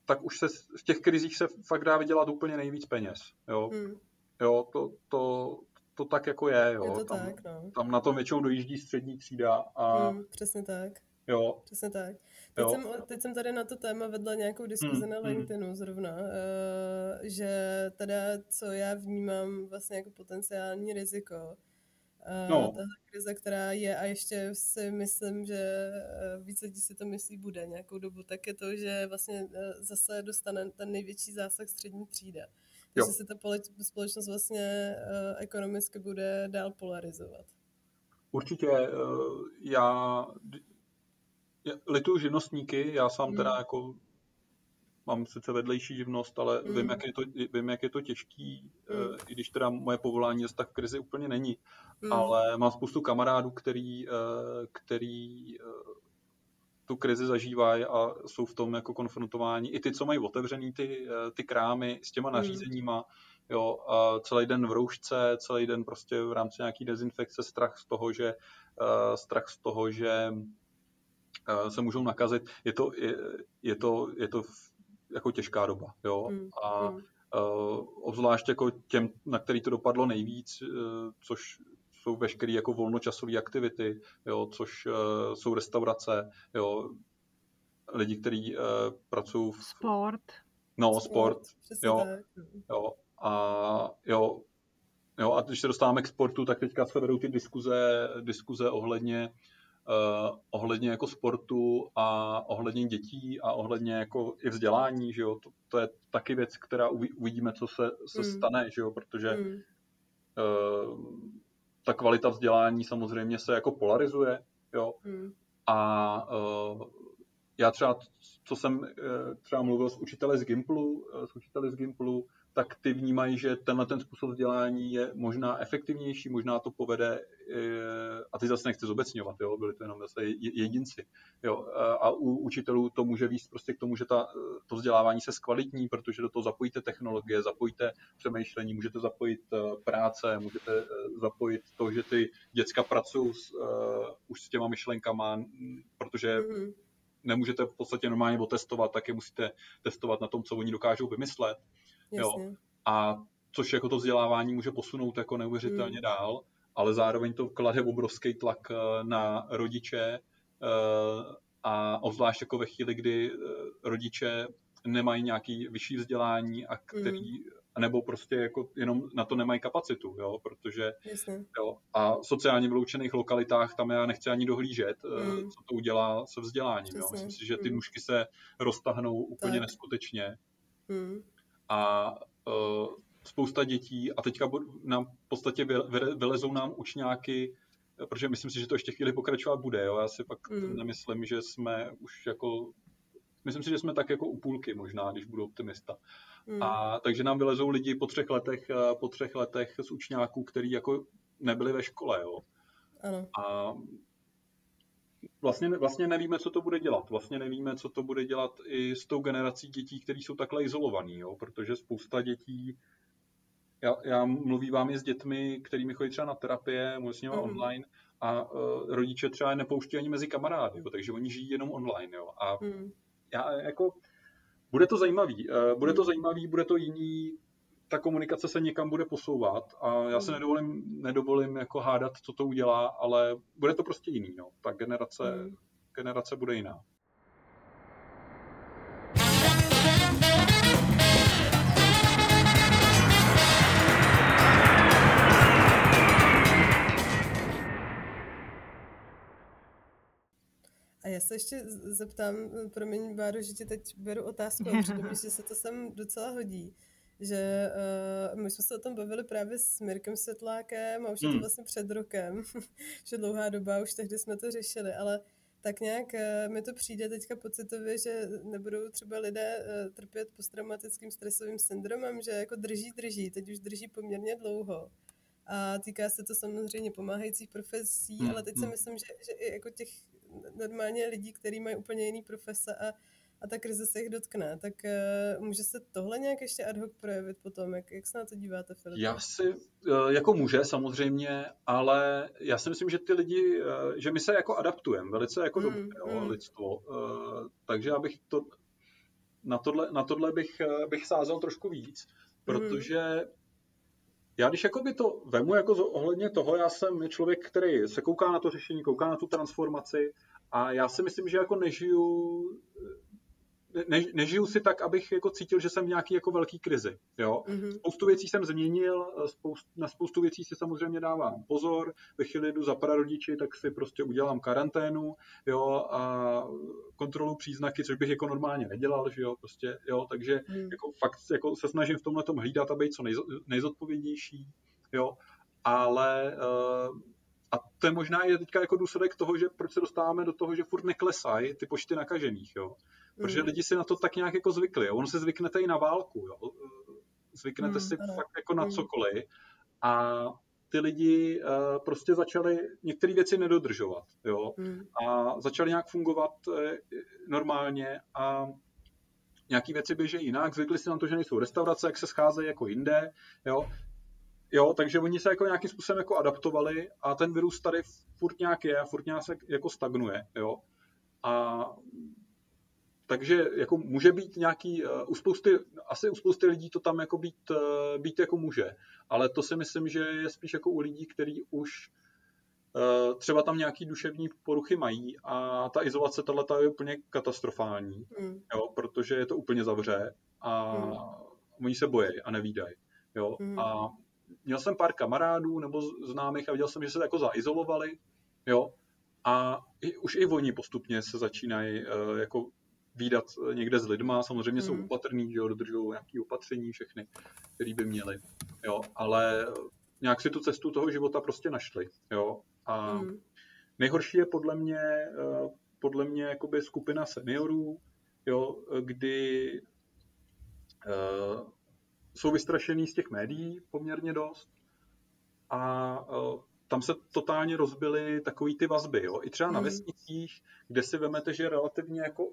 tak už se v těch krizích se fakt dá vydělat úplně nejvíc peněz. Jo, hmm. jo to, to, to tak jako je. Jo. Je to tam, tak, no. tam na tom většinou dojíždí střední třída. A, hmm, přesně tak. Jo. Přesně tak. Teď, jsem, teď jsem tady na to téma vedla nějakou diskuzi hmm, na hmm. LinkedInu zrovna, uh, že teda, co já vnímám vlastně jako potenciální riziko, Uh, no. Tahle krize, která je a ještě si myslím, že eh, více lidí si to myslí bude nějakou dobu, tak je to, že vlastně eh, zase dostane ten největší zásah střední třída. Jo. Že se ta společnost vlastně ekonomicky bude dál polarizovat. Určitě. Já lituju živnostníky, já sám hmm. teda jako mám sice vedlejší živnost, ale mm. vím, jak je to, vím, jak je to těžký, mm. i když teda moje povolání zase tak v krizi úplně není. Mm. Ale mám spoustu kamarádů, který, eh, který eh, tu krizi zažívají a jsou v tom jako konfrontováni. I ty, co mají otevřený ty, ty krámy s těma mm. nařízeníma, jo, a celý den v roušce, celý den prostě v rámci nějaký dezinfekce, strach z toho, že, strach z toho, že se můžou nakazit. Je to, je, je to, je to jako těžká doba. Jo? Mm. A mm. Uh, obzvlášť jako těm, na který to dopadlo nejvíc, uh, což jsou veškeré jako volnočasové aktivity, jo, což uh, jsou restaurace, jo, lidi, kteří uh, pracují v... Sport. No, sport, sport jo, jo, a jo, jo, a když se dostáváme k sportu, tak teďka se vedou ty diskuze, diskuze ohledně uh, ohledně jako sportu a ohledně dětí a ohledně jako i vzdělání, že jo, to, to je taky věc, která uvidíme, co se, se mm. stane, že jo, protože mm. uh, ta kvalita vzdělání samozřejmě se jako polarizuje, jo, mm. a uh, já třeba, co jsem třeba mluvil s učiteli z Gimplu, s učiteli z Gimplu, tak ty vnímají, že tenhle ten způsob vzdělání je možná efektivnější, možná to povede, a ty zase nechci zobecňovat, jo, byli to jenom zase jedinci. Jo, a u učitelů to může víc prostě k tomu, že ta, to vzdělávání se zkvalitní, protože do toho zapojíte technologie, zapojíte přemýšlení, můžete zapojit eh, práce, můžete eh, zapojit to, že ty děcka pracují s, uh, už s těma myšlenkama, protože mm-hmm. nemůžete v podstatě normálně otestovat, tak je musíte testovat na tom, co oni dokážou vymyslet. Jo. A což jako to vzdělávání může posunout jako neuvěřitelně hmm. dál, ale zároveň to klade obrovský tlak eh, na rodiče eh, a obzvlášť jako ve chvíli, kdy eh, rodiče nemají nějaký vyšší vzdělání a který hmm nebo prostě jako jenom na to nemají kapacitu, jo, protože jo, a sociálně vyloučených lokalitách tam já nechci ani dohlížet, mm. co to udělá se vzděláním, jo. Myslím si, že ty mm. nůžky se roztahnou úplně tak. neskutečně. Mm a uh, spousta dětí a teďka nám v podstatě vylezou nám učňáky, protože myslím si, že to ještě chvíli pokračovat bude. Jo? Já si pak mm. nemyslím, že jsme už jako myslím si, že jsme tak jako u půlky možná, když budu optimista. Mm. A takže nám vylezou lidi po třech letech, eh, po třech letech z učňáků, který jako nebyli ve škole, jo. Ano. A vlastně, vlastně nevíme, co to bude dělat. Vlastně nevíme, co to bude dělat i s tou generací dětí, které jsou takhle izolovaný, jo? protože spousta dětí, já, já mluvím vám i s dětmi, kterými chodí třeba na terapie, mluvím s nimi mm. online a uh, rodiče třeba nepouští ani mezi kamarády, jo? takže oni žijí jenom online. Jo? A mm. já jako, bude to zajímavý, uh, bude to mm. zajímavý, bude to jiný, ta komunikace se někam bude posouvat a já se hmm. nedovolím, nedovolím jako hádat, co to udělá, ale bude to prostě jiný. No. Ta generace, hmm. generace bude jiná. Já se ještě zeptám, promiň Báro, že ti teď beru otázku, protože že se to sem docela hodí že uh, my jsme se o tom bavili právě s Mirkem Světlákem a už hmm. je to hmm. vlastně před rokem, že dlouhá doba, už tehdy jsme to řešili, ale tak nějak uh, mi to přijde teďka pocitově, že nebudou třeba lidé uh, trpět posttraumatickým stresovým syndromem, že jako drží, drží, teď už drží poměrně dlouho. A týká se to samozřejmě pomáhajících profesí, hmm. ale teď si hmm. myslím, že, že i jako těch normálně lidí, kteří mají úplně jiný profese a a ta krize se jich dotkne. Tak uh, může se tohle nějak ještě ad hoc projevit potom? Jak, jak se na to díváte, Filip? Já si, uh, jako může samozřejmě, ale já si myslím, že ty lidi, uh, že my se jako adaptujeme velice jako mm, dobře, mm. lidstvo. Uh, takže já bych to, na tohle, na tohle bych, bych sázel trošku víc, protože mm. Já když jakoby to vemu jako ohledně toho, já jsem člověk, který se kouká na to řešení, kouká na tu transformaci a já si myslím, že jako nežiju ne, nežiju si tak, abych jako cítil, že jsem v nějaký jako velký krizi. Jo? Mm-hmm. Spoustu věcí jsem změnil, spoust, na spoustu věcí si samozřejmě dávám pozor. Ve chvíli jdu za prarodiči, tak si prostě udělám karanténu jo? a kontrolu příznaky, což bych jako normálně nedělal, že jo? Prostě, jo? takže mm. jako fakt jako se snažím v tomhle tom hlídat a být co nejzodpovědnější. Jo? Ale uh, a to je možná i teďka jako důsledek toho, že proč se dostáváme do toho, že furt neklesají ty počty nakažených, jo. Protože mm. lidi si na to tak nějak jako zvykli, jo. Ono se zvyknete i na válku, jo. Zvyknete mm, si ano. fakt jako na mm. cokoliv a ty lidi uh, prostě začali některé věci nedodržovat, jo. Mm. A začali nějak fungovat uh, normálně a nějaký věci běží jinak, zvykli si na to, že nejsou restaurace, jak se scházejí jako jinde, jo. Jo, takže oni se jako nějakým způsobem jako adaptovali a ten virus tady furt nějak je a furt nějak se jako stagnuje, jo. A takže jako může být nějaký, uh, u spousty, asi u spousty lidí to tam jako být, uh, být jako může, ale to si myslím, že je spíš jako u lidí, kteří už uh, třeba tam nějaký duševní poruchy mají a ta izolace tato je úplně katastrofální, mm. jo, protože je to úplně zavře a mm. oni se bojí a nevídají. Jo, mm. a měl jsem pár kamarádů nebo známých a viděl jsem, že se jako zaizolovali, jo, a i, už i oni postupně se začínají uh, jako výdat někde s lidma, samozřejmě mm. jsou hmm. opatrní, že jo, dodržují nějaké opatření všechny, které by měli, jo, ale nějak si tu cestu toho života prostě našli, jo, a mm. nejhorší je podle mě, uh, podle mě jakoby skupina seniorů, jo, kdy uh, jsou vystrašený z těch médií poměrně dost a uh, tam se totálně rozbily takový ty vazby. Jo? I třeba na hmm. vesnicích, kde si vemete, že relativně jako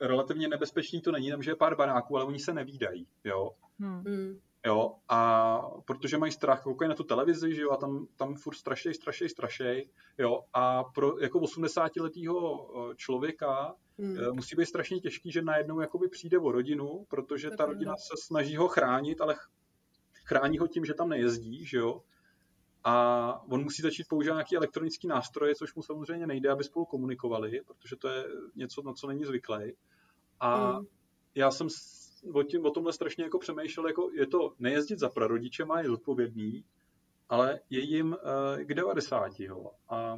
relativně nebezpečný to není, tam, že je pár baráků, ale oni se nevídají. Jo? Hmm. hmm. Jo, a protože mají strach, koukají na tu televizi, že jo, a tam, tam furt strašej, strašej, strašej, jo, a pro jako 80-letého člověka hmm. Eh, musí být strašně těžký, že najednou jakoby přijde o rodinu, protože tak ta rodina ne. se snaží ho chránit, ale chrání ho tím, že tam nejezdí, že jo, a on musí začít používat nějaké elektronické nástroje, což mu samozřejmě nejde, aby spolu komunikovali, protože to je něco, na co není zvyklý. A hmm. já jsem o, tím, o tomhle strašně jako přemýšlel, jako je to nejezdit za prarodičema, je zodpovědný, ale je jim uh, k 90. Jo. A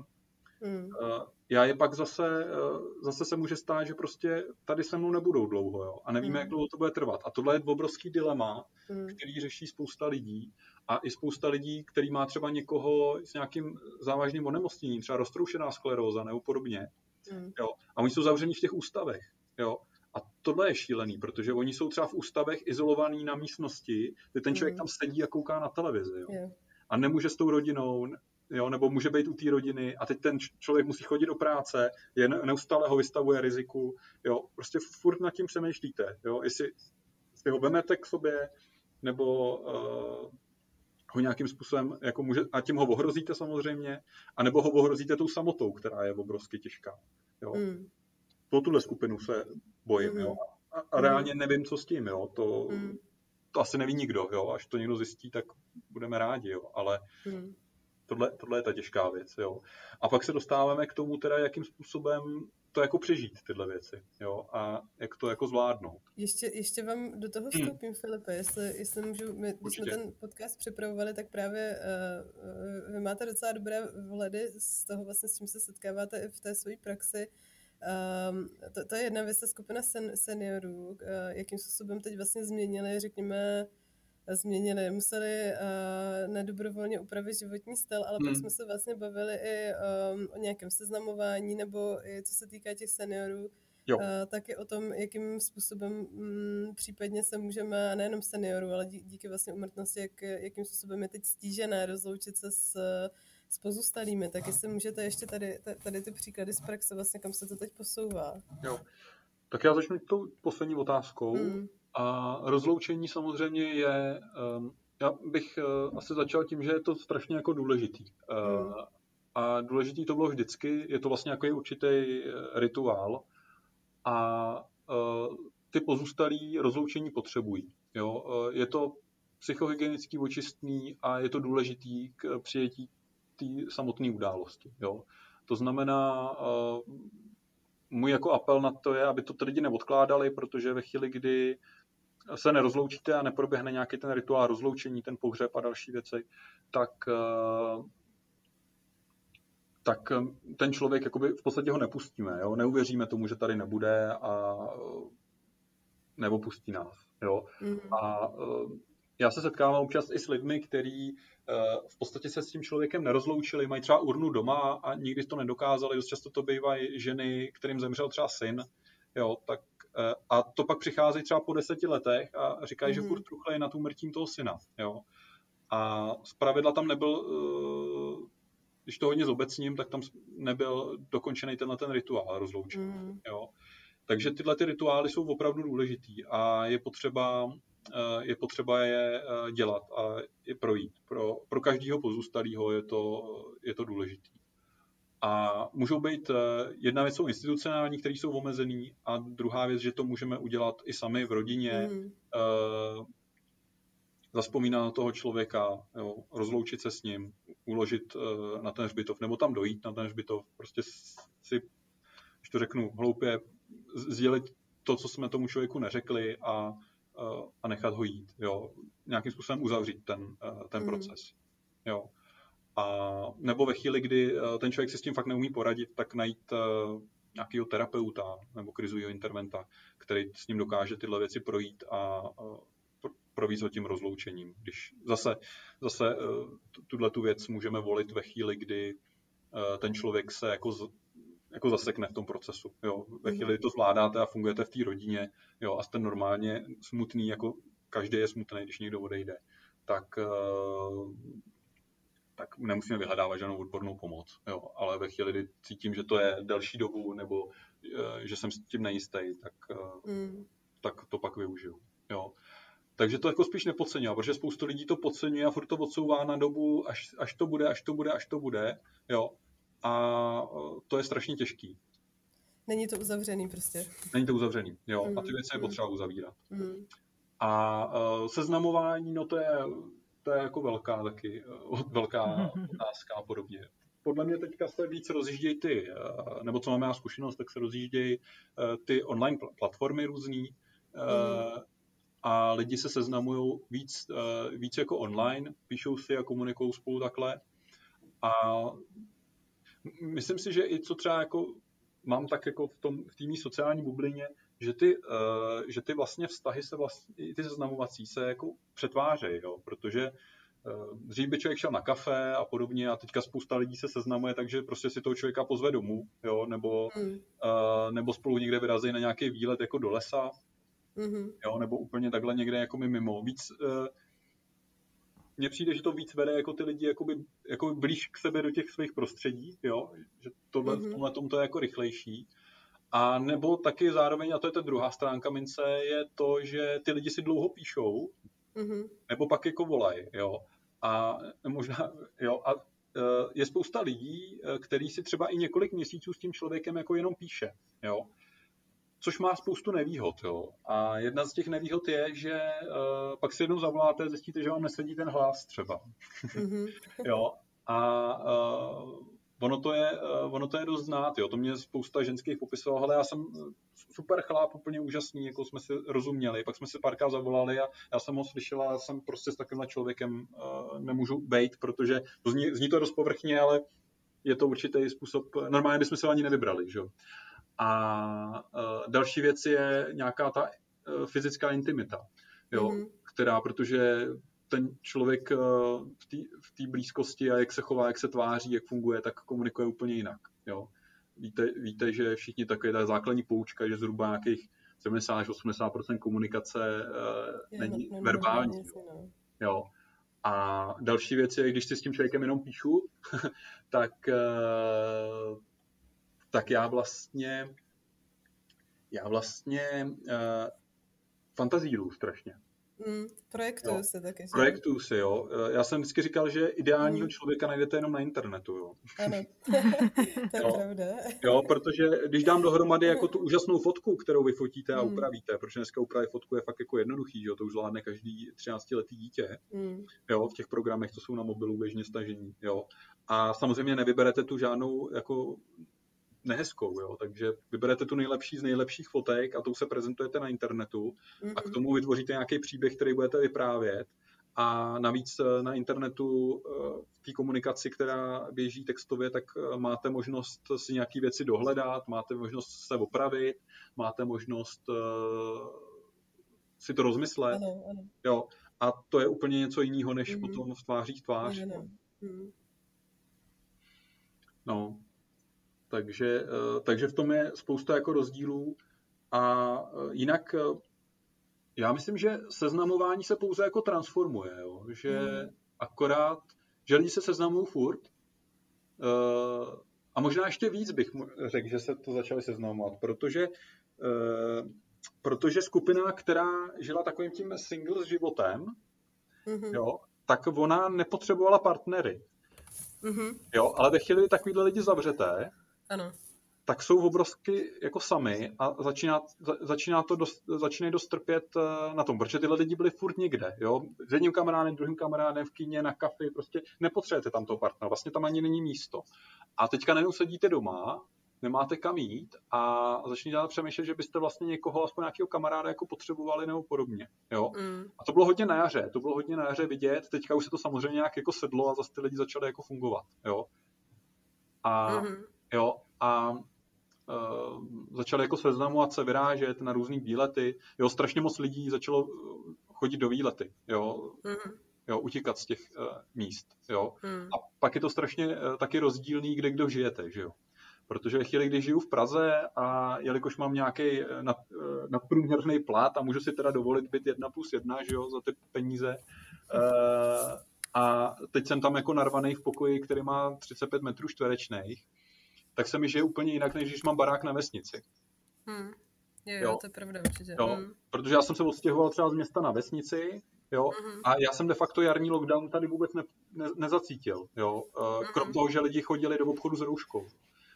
mm. uh, já je pak zase, uh, zase se může stát, že prostě tady se mnou nebudou dlouho jo, a nevíme, mm. jak dlouho to bude trvat. A tohle je obrovský dilema, mm. který řeší spousta lidí a i spousta lidí, který má třeba někoho s nějakým závažným onemocněním, třeba roztroušená skleróza nebo podobně. Mm. Jo. A oni jsou zavření v těch ústavech. Jo. A tohle je šílený, protože oni jsou třeba v ústavech izolovaný na místnosti, kde ten člověk mm. tam sedí a kouká na televizi. Jo. Yeah. A nemůže s tou rodinou, jo, nebo může být u té rodiny a teď ten člověk musí chodit do práce, je neustále ho vystavuje riziku, jo, prostě furt nad tím přemýšlíte, jo, jestli, jestli ho vemete k sobě, nebo uh, ho nějakým způsobem, jako může, a tím ho ohrozíte samozřejmě, anebo ho ohrozíte tou samotou, která je obrovsky těžká. Jo. Mm. Po tuhle skupinu se bojím, mm. jo. A, a reálně mm. nevím, co s tím, jo. To, mm. to asi neví nikdo, jo. Až to někdo zjistí, tak budeme rádi, jo. Ale mm. tohle, tohle je ta těžká věc, jo. A pak se dostáváme k tomu teda, jakým způsobem to jako přežít, tyhle věci, jo, a jak to jako zvládnout. Ještě, ještě vám do toho hmm. vstoupím, hmm. Filipe, jestli, jestli můžu, my, když jsme ten podcast připravovali, tak právě uh, vy máte docela dobré vhledy z toho vlastně, s čím se setkáváte i v té své praxi, Um, to, to je jedna věc, ta skupina sen, seniorů, uh, jakým způsobem teď vlastně změnili, řekněme, změnili, museli uh, nedobrovolně upravit životní styl, ale hmm. pak jsme se vlastně bavili i um, o nějakém seznamování, nebo i co se týká těch seniorů, jo. Uh, taky o tom, jakým způsobem um, případně se můžeme, nejenom seniorů, ale dí, díky vlastně umrtnosti, jak, jakým způsobem je teď stížené rozloučit se s s pozůstalými, tak jestli můžete ještě tady, tady ty příklady z praxe, vlastně kam se to teď posouvá. Jo. Tak já začnu tou poslední otázkou. Hmm. A rozloučení samozřejmě je, um, já bych uh, asi začal tím, že je to strašně jako důležitý. Hmm. A důležitý to bylo vždycky, je to vlastně jako určitý uh, rituál a ty pozůstalí rozloučení potřebují. Jo? Je to psychohygienický očistný a je to důležitý k přijetí té samotné události. Jo? To znamená, můj jako apel na to je, aby to ty lidi neodkládali, protože ve chvíli, kdy se nerozloučíte a neproběhne nějaký ten rituál rozloučení, ten pohřeb a další věci, tak, uh, tak ten člověk jakoby v podstatě ho nepustíme. Jo? Neuvěříme tomu, že tady nebude a nebo pustí nás. Jo? Mm-hmm. A já se setkávám občas i s lidmi, kteří v podstatě se s tím člověkem nerozloučili, mají třeba urnu doma a nikdy to nedokázali. Dost často to bývají ženy, kterým zemřel třeba syn, jo, tak a to pak přichází třeba po deseti letech a říkají, mm-hmm. že mhm. furt truchlej na tu mrtvím toho syna. Jo. A z pravidla tam nebyl, když to hodně zobecním, tak tam nebyl dokončený tenhle ten rituál rozloučení. Mm. Jo. Takže tyhle ty rituály jsou opravdu důležitý a je potřeba, eh, je potřeba je eh, dělat a je projít. Pro, pro každého pozůstalého je to, je to důležitý. A můžou být, eh, jedna věc jsou institucionální, které jsou omezený, a druhá věc, že to můžeme udělat i sami v rodině, mm. zaspomínat na toho člověka, jo, rozloučit se s ním, uložit na ten hřbitov, nebo tam dojít na ten hřbitov, prostě si, když to řeknu hloupě, sdělit to, co jsme tomu člověku neřekli a, a nechat ho jít. Jo. Nějakým způsobem uzavřít ten, ten mm. proces. Jo. A nebo ve chvíli, kdy ten člověk si s tím fakt neumí poradit, tak najít nějakého terapeuta nebo krizového interventa, který s ním dokáže tyhle věci projít a províz tím rozloučením. Když zase, zase tuhle tu věc můžeme volit ve chvíli, kdy ten člověk se jako jako zasekne v tom procesu. Jo. Ve chvíli, kdy to zvládáte a fungujete v té rodině jo, a jste normálně smutný, jako každý je smutný, když někdo odejde, tak, eh, tak nemusíme vyhledávat žádnou odbornou pomoc. Jo. Ale ve chvíli, kdy cítím, že to je delší dobu nebo eh, že jsem s tím nejistý, tak, mm. tak to pak využiju. Jo. Takže to jako spíš nepodceňuje, protože spoustu lidí to podceňuje a furt to odsouvá na dobu, až, až to bude, až to bude, až to bude. Jo a to je strašně těžký. Není to uzavřený prostě. Není to uzavřený, jo. Mm. A ty věci je potřeba uzavírat. Mm. A uh, seznamování, no to je, to je jako velká taky, uh, velká otázka a podobně. Podle mě teďka se víc rozjíždějí ty, uh, nebo co máme já zkušenost, tak se rozjíždějí uh, ty online pl- platformy různý mm. a lidi se seznamují víc, víc jako online, píšou si a komunikují spolu takhle. A myslím si, že i co třeba jako mám tak jako v tom v té sociální bublině, že ty, uh, že ty vlastně vztahy se vlastně, ty seznamovací se jako přetvářejí, jo, protože uh, dřív by člověk šel na kafe a podobně a teďka spousta lidí se seznamuje, takže prostě si toho člověka pozve domů, jo, nebo, mm. uh, nebo spolu někde vyrazí na nějaký výlet jako do lesa, mm-hmm. jo, nebo úplně takhle někde jako mimo. Víc, uh, mně přijde, že to víc vede jako ty lidi jakoby, jakoby blíž k sebe do těch svých prostředí, jo? že tohle, mm-hmm. v tomhle tom to je jako rychlejší. A nebo taky zároveň, a to je ta druhá stránka mince, je to, že ty lidi si dlouho píšou, mm-hmm. nebo pak jako volají, jo. A možná, jo, a e, je spousta lidí, e, který si třeba i několik měsíců s tím člověkem jako jenom píše, jo což má spoustu nevýhod. Jo. A jedna z těch nevýhod je, že uh, pak si jednou zavoláte zjistíte, že vám nesedí ten hlas třeba. Mm-hmm. jo. A uh, ono, to je, uh, ono to je dost znát. Jo. To mě spousta ženských popisovala, ale já jsem super chlap, úplně úžasný, jako jsme si rozuměli. Pak jsme si párkrát zavolali a já jsem ho slyšela, já jsem prostě s takovým člověkem uh, nemůžu bejt, protože to zní, zní to dost povrchně, ale je to určitý způsob, normálně bychom se ani nevybrali, že? A uh, další věc je nějaká ta uh, fyzická intimita, jo, mm-hmm. která, protože ten člověk uh, v té blízkosti a jak se chová, jak se tváří, jak funguje, tak komunikuje úplně jinak. Jo. Víte, víte, že všichni takové ta základní poučka, že zhruba nějakých 70 až 80% komunikace uh, není no, verbální. No. Jo. A další věc je, když si s tím člověkem jenom píšu, tak uh, tak já vlastně já vlastně uh, fantazíru strašně. Mm, projektuju jo. se taky. Projektuju si, jo. Já jsem vždycky říkal, že ideálního mm. člověka najdete jenom na internetu, jo. Ano, to je jo. pravda. Jo, protože když dám dohromady jako tu úžasnou fotku, kterou vy fotíte a mm. upravíte, protože dneska upravit fotku je fakt jako jednoduchý, jo, to už zvládne každý 13-letý dítě, mm. jo, v těch programech, co jsou na mobilu běžně stažení, jo. A samozřejmě nevyberete tu žádnou jako nehezkou, jo? takže vyberete tu nejlepší z nejlepších fotek a tou se prezentujete na internetu mm-hmm. a k tomu vytvoříte nějaký příběh, který budete vyprávět a navíc eh, na internetu eh, v té komunikaci, která běží textově, tak eh, máte možnost si nějaké věci dohledat, máte možnost se opravit, máte možnost si to rozmyslet. Ano, ano. Jo. a to je úplně něco jiného, než Mhm. potom v tváří v tvář. Je, no. Hmm. No, takže, eh, takže v tom je spousta jako rozdílů a eh, jinak eh, já myslím, že seznamování se pouze jako transformuje, jo? že Mhm. akorát, že lidi se seznamují furt a možná ještě víc bych řekl, že se to začali seznamovat, protože protože skupina, která žila takovým tím single životem, Mhm. jo, tak ona nepotřebovala partnery. Mhm. Jo, ale ve chvíli, kdy takovýhle lidi zavřete, Ano. tak jsou obrovsky jako sami a začíná, za, začíná to dost, začínají dost trpět eh, na tom, protože tyhle lidi byli furt někde, jo, s jedním kamarádem, druhým kamarádem v kíně, na kafi, prostě nepotřebujete tam toho partnera, vlastně tam ani není místo. A teďka najednou sedíte doma, nemáte kam jít a začínáte přemýšlet, že byste vlastně někoho, aspoň nějakého kamaráda jako potřebovali nebo podobně, jo. Mm. A to bylo hodně na jaře, to bylo hodně na jaře vidět, teďka už se to samozřejmě nějak jako sedlo a zase ty lidi začaly jako fungovat, jo. A, Mhm. Jo, a uh, začali jako seznamovat se, vyrážet na různý výlety. Jo, strašně moc lidí začalo eh, chodit do výlety, jo, Mhm. jo utíkat z těch uh, míst, jo. Mhm. A pak je to strašně uh, taky rozdílný, kde kdo žijete, že jo. Protože ve chvíli, kdy žiju v Praze a jelikož mám nějaký nad, nadprůměrný plat a můžu si teda dovolit být jedna plus jedna, že jo, za ty peníze, a teď jsem tam jako narvaný v pokoji, který má 35 metrů čtverečných, tak se mi žije úplně jinak, než když mám barák na vesnici. Hmm. Jo, Jo. to je pravda určitě. Jo. Hmm. Protože já jsem se odstěhoval třeba z města na vesnici, jo, Mhm. a já jsem de facto jarní lockdown tady vůbec ne, ne, nezacítil, jo, eh, krom Mhm. toho, že lidi chodili do obchodu s rouškou.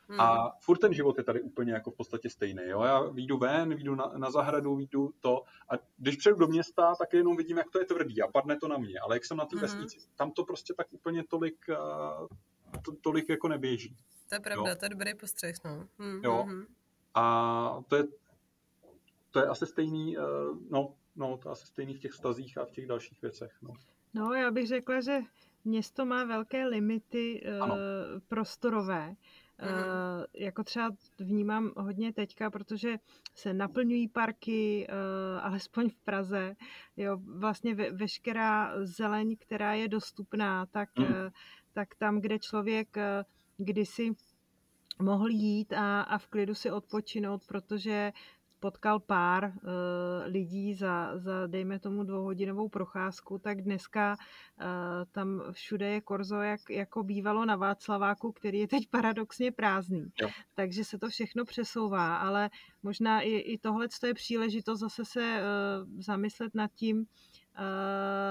Hmm. A furt ten život je tady úplně jako v podstatě stejný. Jo? Já výjdu ven, výjdu na, na zahradu, výjdu to a když přejdu do města, tak jenom vidím, jak to je tvrdý a padne to na mě. Ale jak jsem na té Mhm. vesnici, tam to prostě tak úplně tolik, uh, to, tolik jako neběží. To je pravda, jo. to je dobrý postřeh, no. Hmm. Jo. mhm. A to je, to je asi stejný, uh, no, no, to je asi stejný v těch stazích a v těch dalších věcech. No. No, já bych řekla, že město má velké limity Ano. uh, prostorové. Uh, jako třeba vnímám hodně teďka, protože se naplňují parky, uh, alespoň v Praze. Jo, vlastně ve, veškerá zeleň, která je dostupná, tak, uh, tak tam, kde člověk uh, kdysi mohl jít a, a v klidu si odpočinout, protože potkal pár uh, lidí za, za, dejme tomu, dvouhodinovou procházku, tak dneska uh, tam všude je korzo, jak, jako bývalo na Václaváku, který je teď paradoxně prázdný. Jo. Takže se to všechno přesouvá, ale možná i, i tohle je příležitost zase se uh, zamyslet nad tím, uh,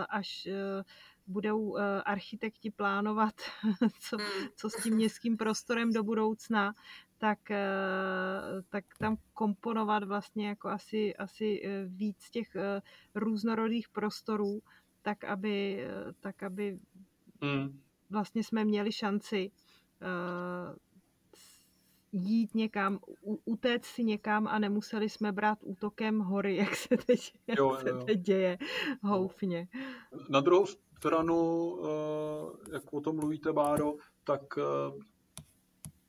až uh, budou uh, architekti plánovat, co, Hmm. co s tím městským prostorem do budoucna, tak, eh, tak tam komponovat vlastně jako asi, asi eh, víc těch eh, různorodých prostorů, tak aby, eh, tak aby Mm. vlastně jsme měli šanci eh, jít někam, utéct si někam a nemuseli jsme brát útokem hory, jak se teď, jak Jo, se jo, jo. teď děje houfně. Na druhou stranu, eh, jak o tom mluvíte, Báro, tak eh,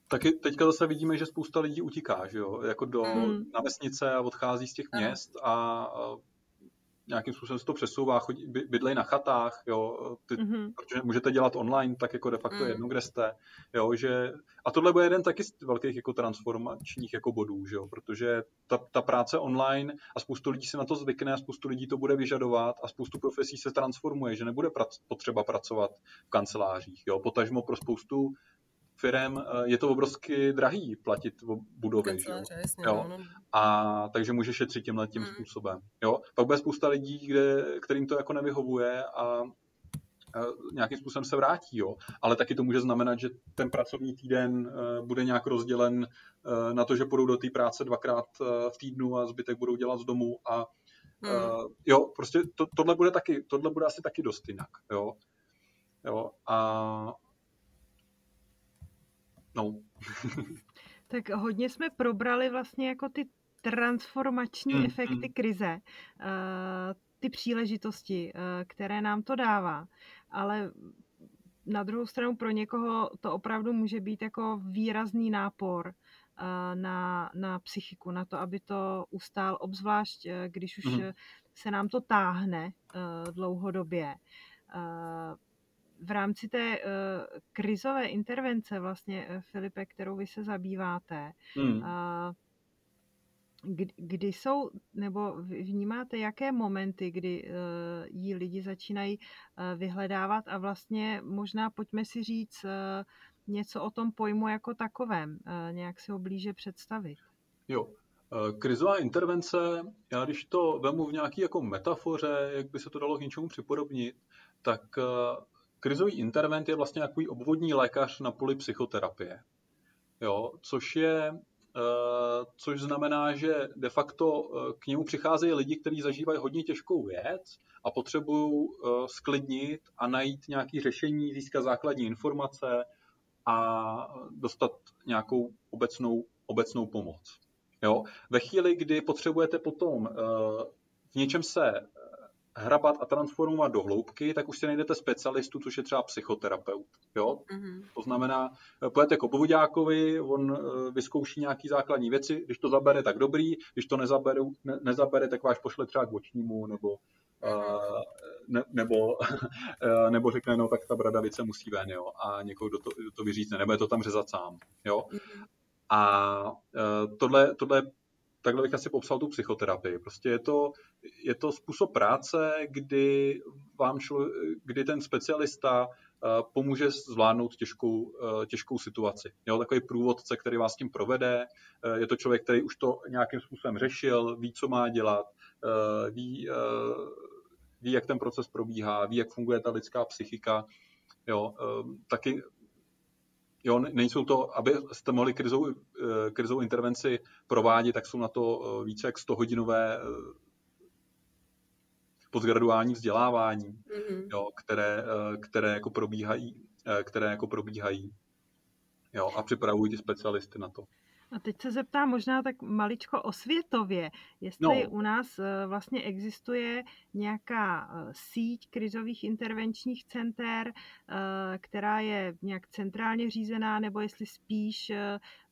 taky teďka zase vidíme, že spousta lidí utíká, že jo, jako do, Mm. na vesnice a odchází z těch měst a, a nějakým způsobem se to přesouvá, chodí, by- bydlej na chatách, jo, ty, Mhm. protože můžete dělat online, tak jako de facto Mm. jedno, kde jste, jo, že, a tohle bude jeden taky z velkých jako transformačních jako bodů, že jo, protože ta, ta práce online a spoustu lidí se na to zvykne a spoustu lidí to bude vyžadovat a spoustu profesí se transformuje, že nebude prac, potřeba pracovat v kancelářích, jo, potažmo pro spoustu firem je to obrovsky drahý platit budovy. Kanceláře, jasně, Jo. no, no. A takže může šetřit tímhle tím Mm. způsobem. Jo? Pak bude spousta lidí, kde, kterým to jako nevyhovuje a, a nějakým způsobem se vrátí, jo. Ale taky to může znamenat, že ten pracovní týden uh, bude nějak rozdělen na to, že půjdou do té práce dvakrát v týdnu a zbytek budou dělat z domu a Hmm. jo, prostě to, tohle bude taky, tohle bude asi taky dost jinak, jo. Jo, a no, Tak hodně jsme probrali vlastně jako ty transformační Mm, efekty mm. krize, eh, ty příležitosti, eh, které nám to dává. Ale na druhou stranu pro někoho to opravdu může být jako výrazný nápor eh, na, na psychiku, na to, aby to ustál, obzvlášť když už eh, se nám to táhne dlouhodobě. V rámci té krizové intervence, vlastně, Filipe, kterou vy se zabýváte, hmm kdy jsou, nebo vnímáte, jaké momenty, kdy uh, jí lidi začínají uh, vyhledávat a vlastně možná pojďme si říct uh, něco o tom pojmu jako takovém, uh, nějak si ho blíže představit. Jo, Krizová intervence, já když to vemu v nějaký jako metafoře, jak by se to dalo k něčemu připodobnit, tak krizový intervent je vlastně takový obvodní lékař na poli psychoterapie. Jo, což je Eh, což znamená, že de facto eh, k němu přicházejí lidi, kteří zažívají hodně těžkou věc a potřebují eh, sklidnit a najít nějaké řešení, získat základní informace a dostat nějakou obecnou, obecnou pomoc. Jo? Ve chvíli, kdy potřebujete potom v něčem se hrabat a transformovat do hloubky, tak už si najdete specialistu, což je třeba psychoterapeut. Jo? Mm-hmm. To znamená, pojete k obvodákovi, on eh, vyzkouší nějaký základní věci, když to zabere, tak dobrý, když to nezabere, ne, nezabere tak váš pošle třeba k očnímu, nebo Uh, ne, nebo, nebo řekne, no tak ta bradavice musí ven, jo, a někoho do to, do to vyřízne, nebo je to tam řezat sám, jo. Mm-hmm. A tohle, tohle takhle bych asi popsal tu psychoterapii. Prostě je to, je to způsob práce, kdy, vám člo, kdy ten specialista uh, pomůže zvládnout těžkou, uh, těžkou situaci. Jo, takový průvodce, který vás tím provede. Uh, je to člověk, který už to nějakým způsobem řešil, ví, co má dělat, ví, ví, jak ten proces probíhá, ví, jak funguje ta lidská psychika. Jo, taky Jo, nejsou to, aby jste mohli krizovou, eh, krizovou intervenci provádět, tak jsou na to eh, více jak 100 hodinové eh, postgraduální vzdělávání, mm-hmm. jo, které, které jako probíhají, které jako probíhají jo, a připravují ty specialisty na to. A teď se zeptám možná tak maličko osvětově, jestli no. u nás eh, vlastně existuje nějaká eh, síť krizových intervenčních center, eh, která je nějak centrálně řízená, nebo jestli spíš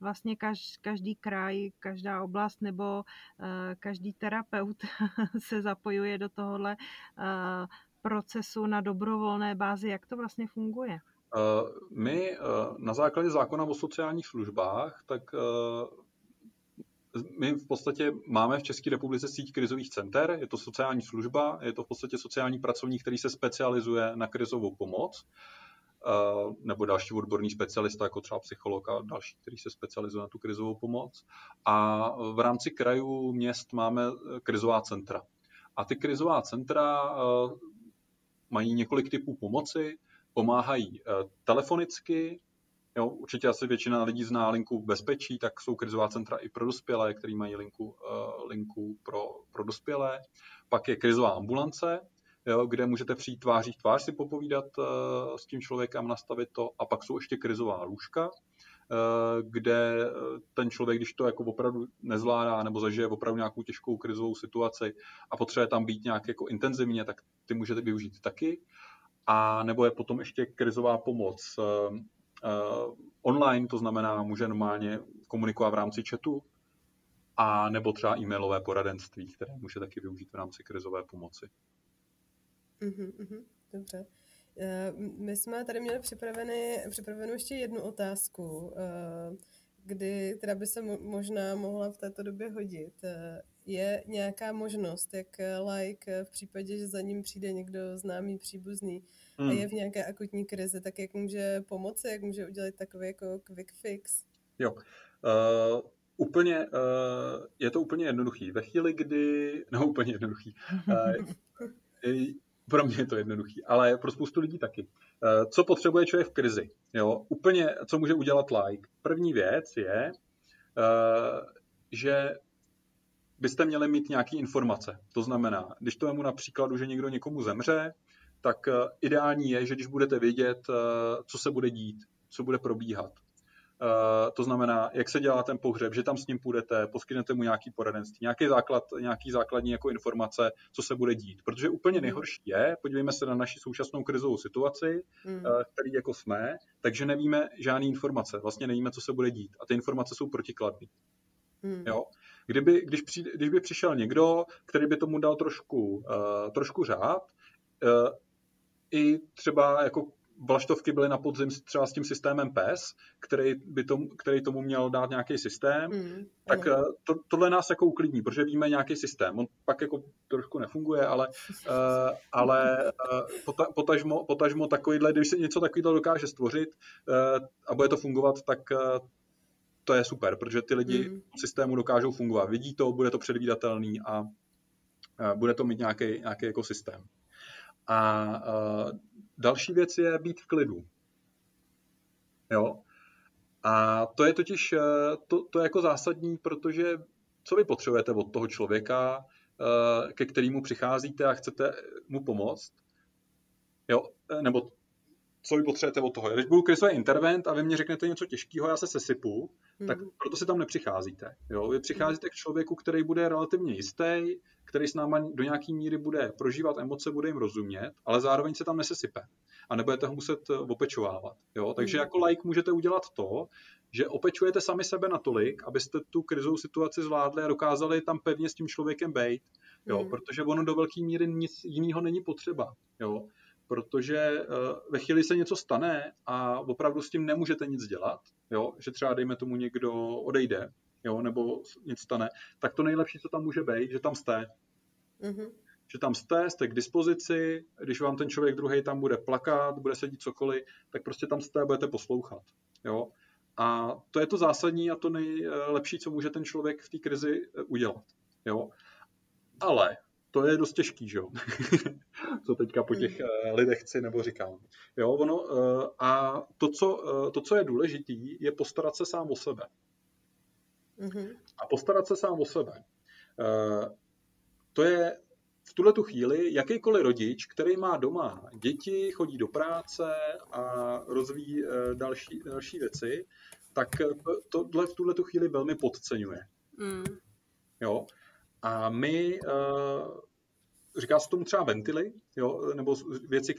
vlastně každý kraj, každá oblast nebo každý terapeut se zapojuje do tohohle procesu na dobrovolné bázi. Jak to vlastně funguje? Eh, my eh, na základě zákona o sociálních službách, tak eh, my v podstatě máme v České republice síť krizových center, je to sociální služba, je to v podstatě sociální pracovník, který se specializuje na krizovou pomoc, nebo další odborný specialista, jako třeba psycholog a další, který se specializuje na tu krizovou pomoc. A v rámci krajů, měst máme krizová centra. A ty krizová centra mají několik typů pomoci pomáhají eh, telefonicky, Jo, určitě asi většina lidí zná linku bezpečí, tak jsou krizová centra i pro dospělé, který mají linku, uh, linku pro, pro dospělé. Pak je krizová ambulance, jo, kde můžete přijít tváří v tvář si popovídat uh, s tím člověkem, nastavit to. A pak jsou ještě krizová lůžka, kde ten člověk, když to jako opravdu nezvládá nebo zažije opravdu nějakou těžkou krizovou situaci a potřebuje tam být nějak jako intenzivně, tak ty můžete využít taky a nebo je potom ještě krizová pomoc uh, uh, online, to znamená, může normálně komunikovat v rámci chatu, a nebo třeba e-mailové poradenství, které může taky využít v rámci krizové pomoci. Mm-hmm, dobře. Eh, my jsme tady měli připraveny, připravenou ještě jednu otázku, kdy teda by se možná mohla v této době hodit je nějaká možnost, jak eh, like eh, v případě, že za ním přijde někdo známý, příbuzný hmm. a je v nějaké akutní krizi, tak jak může pomoci, jak může udělat takový jako quick fix? Jo. Uh, úplně, uh, je to úplně jednoduchý. Ve chvíli, kdy, no úplně jednoduchý, uh, pro mě je to jednoduchý, ale pro spoustu lidí taky. Uh, co potřebuje člověk v krizi? Jo, úplně, co může udělat like? První věc je, uh, že byste měli mít nějaké informace. To znamená, když to mu například, že někdo někomu zemře, tak eh, ideální je, že když budete vědět, eh, co se bude dít, co bude probíhat. Eh, to znamená, jak se dělá ten pohřeb, že tam s ním půjdete, poskytnete mu nějaký poradenství, nějaký základ, nějaký základní jako informace, co se bude dít. Protože úplně hmm. nejhorší je, podívejme se na naši současnou krizovou situaci, mm. který jako jsme, takže nevíme žádné informace, vlastně nevíme, co se bude dít. A ty informace jsou protikladné. Mm. Jo? Kdyby, když, přijde, když by přišel někdo, který by tomu dal trošku, uh, trošku řád, uh, i třeba jako vlaštovky byly na podzim třeba s tím systémem PES, který, by tomu, který tomu měl dát nějaký systém, mm, tak mm. To, tohle nás jako uklidní, protože víme nějaký systém. On pak jako trošku nefunguje, ale, uh, ale uh, potažmo, potažmo takovýhle, když se něco takového dokáže stvořit uh, a bude to fungovat, tak uh, to je super, protože ty lidi mm. v systému dokážou fungovat. Vidí to, bude to předvídatelný a bude to mít nějaký, nějaký jako systém. A uh, další věc je být v klidu. Jo? A to je totiž e, to, to je jako zásadní, protože co vy potřebujete od toho člověka, e, ke kterému přicházíte a chcete mu pomoct, jo? nebo co vy potřebujete od toho. Když budu krizový intervent a vy mě řeknete něco těžkého, já se sesypu, hmm. tak proto si tam nepřicházíte. Jo? Vy přicházíte k člověku, který bude relativně jistý, který s náma do nějaký míry bude prožívat emoce, bude jim rozumět, ale zároveň se tam nesesype a nebudete ho muset eh, opečovávat. Jo? Takže hmm. jako like můžete udělat to, že opečujete sami sebe natolik, abyste tu krizovou situaci zvládli a dokázali tam pevně s tím člověkem být, jo? Hmm. protože ono do velké míry nic jiného není potřeba. Jo? Protože uh, ve chvíli se něco stane a opravdu s tím nemůžete nic dělat, jo, že třeba dejme tomu někdo odejde, jo, nebo nic stane, tak to nejlepší, co tam může být, že tam jste. Mm-hmm. Že tam jste, jste k dispozici, když vám ten člověk druhý tam bude plakat, bude sedít cokoliv, tak prostě tam jste a budete poslouchat. Jo? A to je to zásadní a to nejlepší, co může ten člověk v té krizi eh, udělat. Jo? Ale to je dost těžký, že jo? co teďka po těch uh, lidech chci nebo říkám. Jo, ono, uh, a to co, uh, to, co je důležitý, je postarat se sám o sebe. Mm-hmm. A postarat se sám o sebe. To je v tuhle tu chvíli jakýkoliv rodič, který má doma děti, chodí do práce a rozvíjí další, další věci, tak tohle v tuhle tu chvíli velmi podceňuje. Mm. Jo? A my, říká se tomu třeba ventily, jo, nebo věci,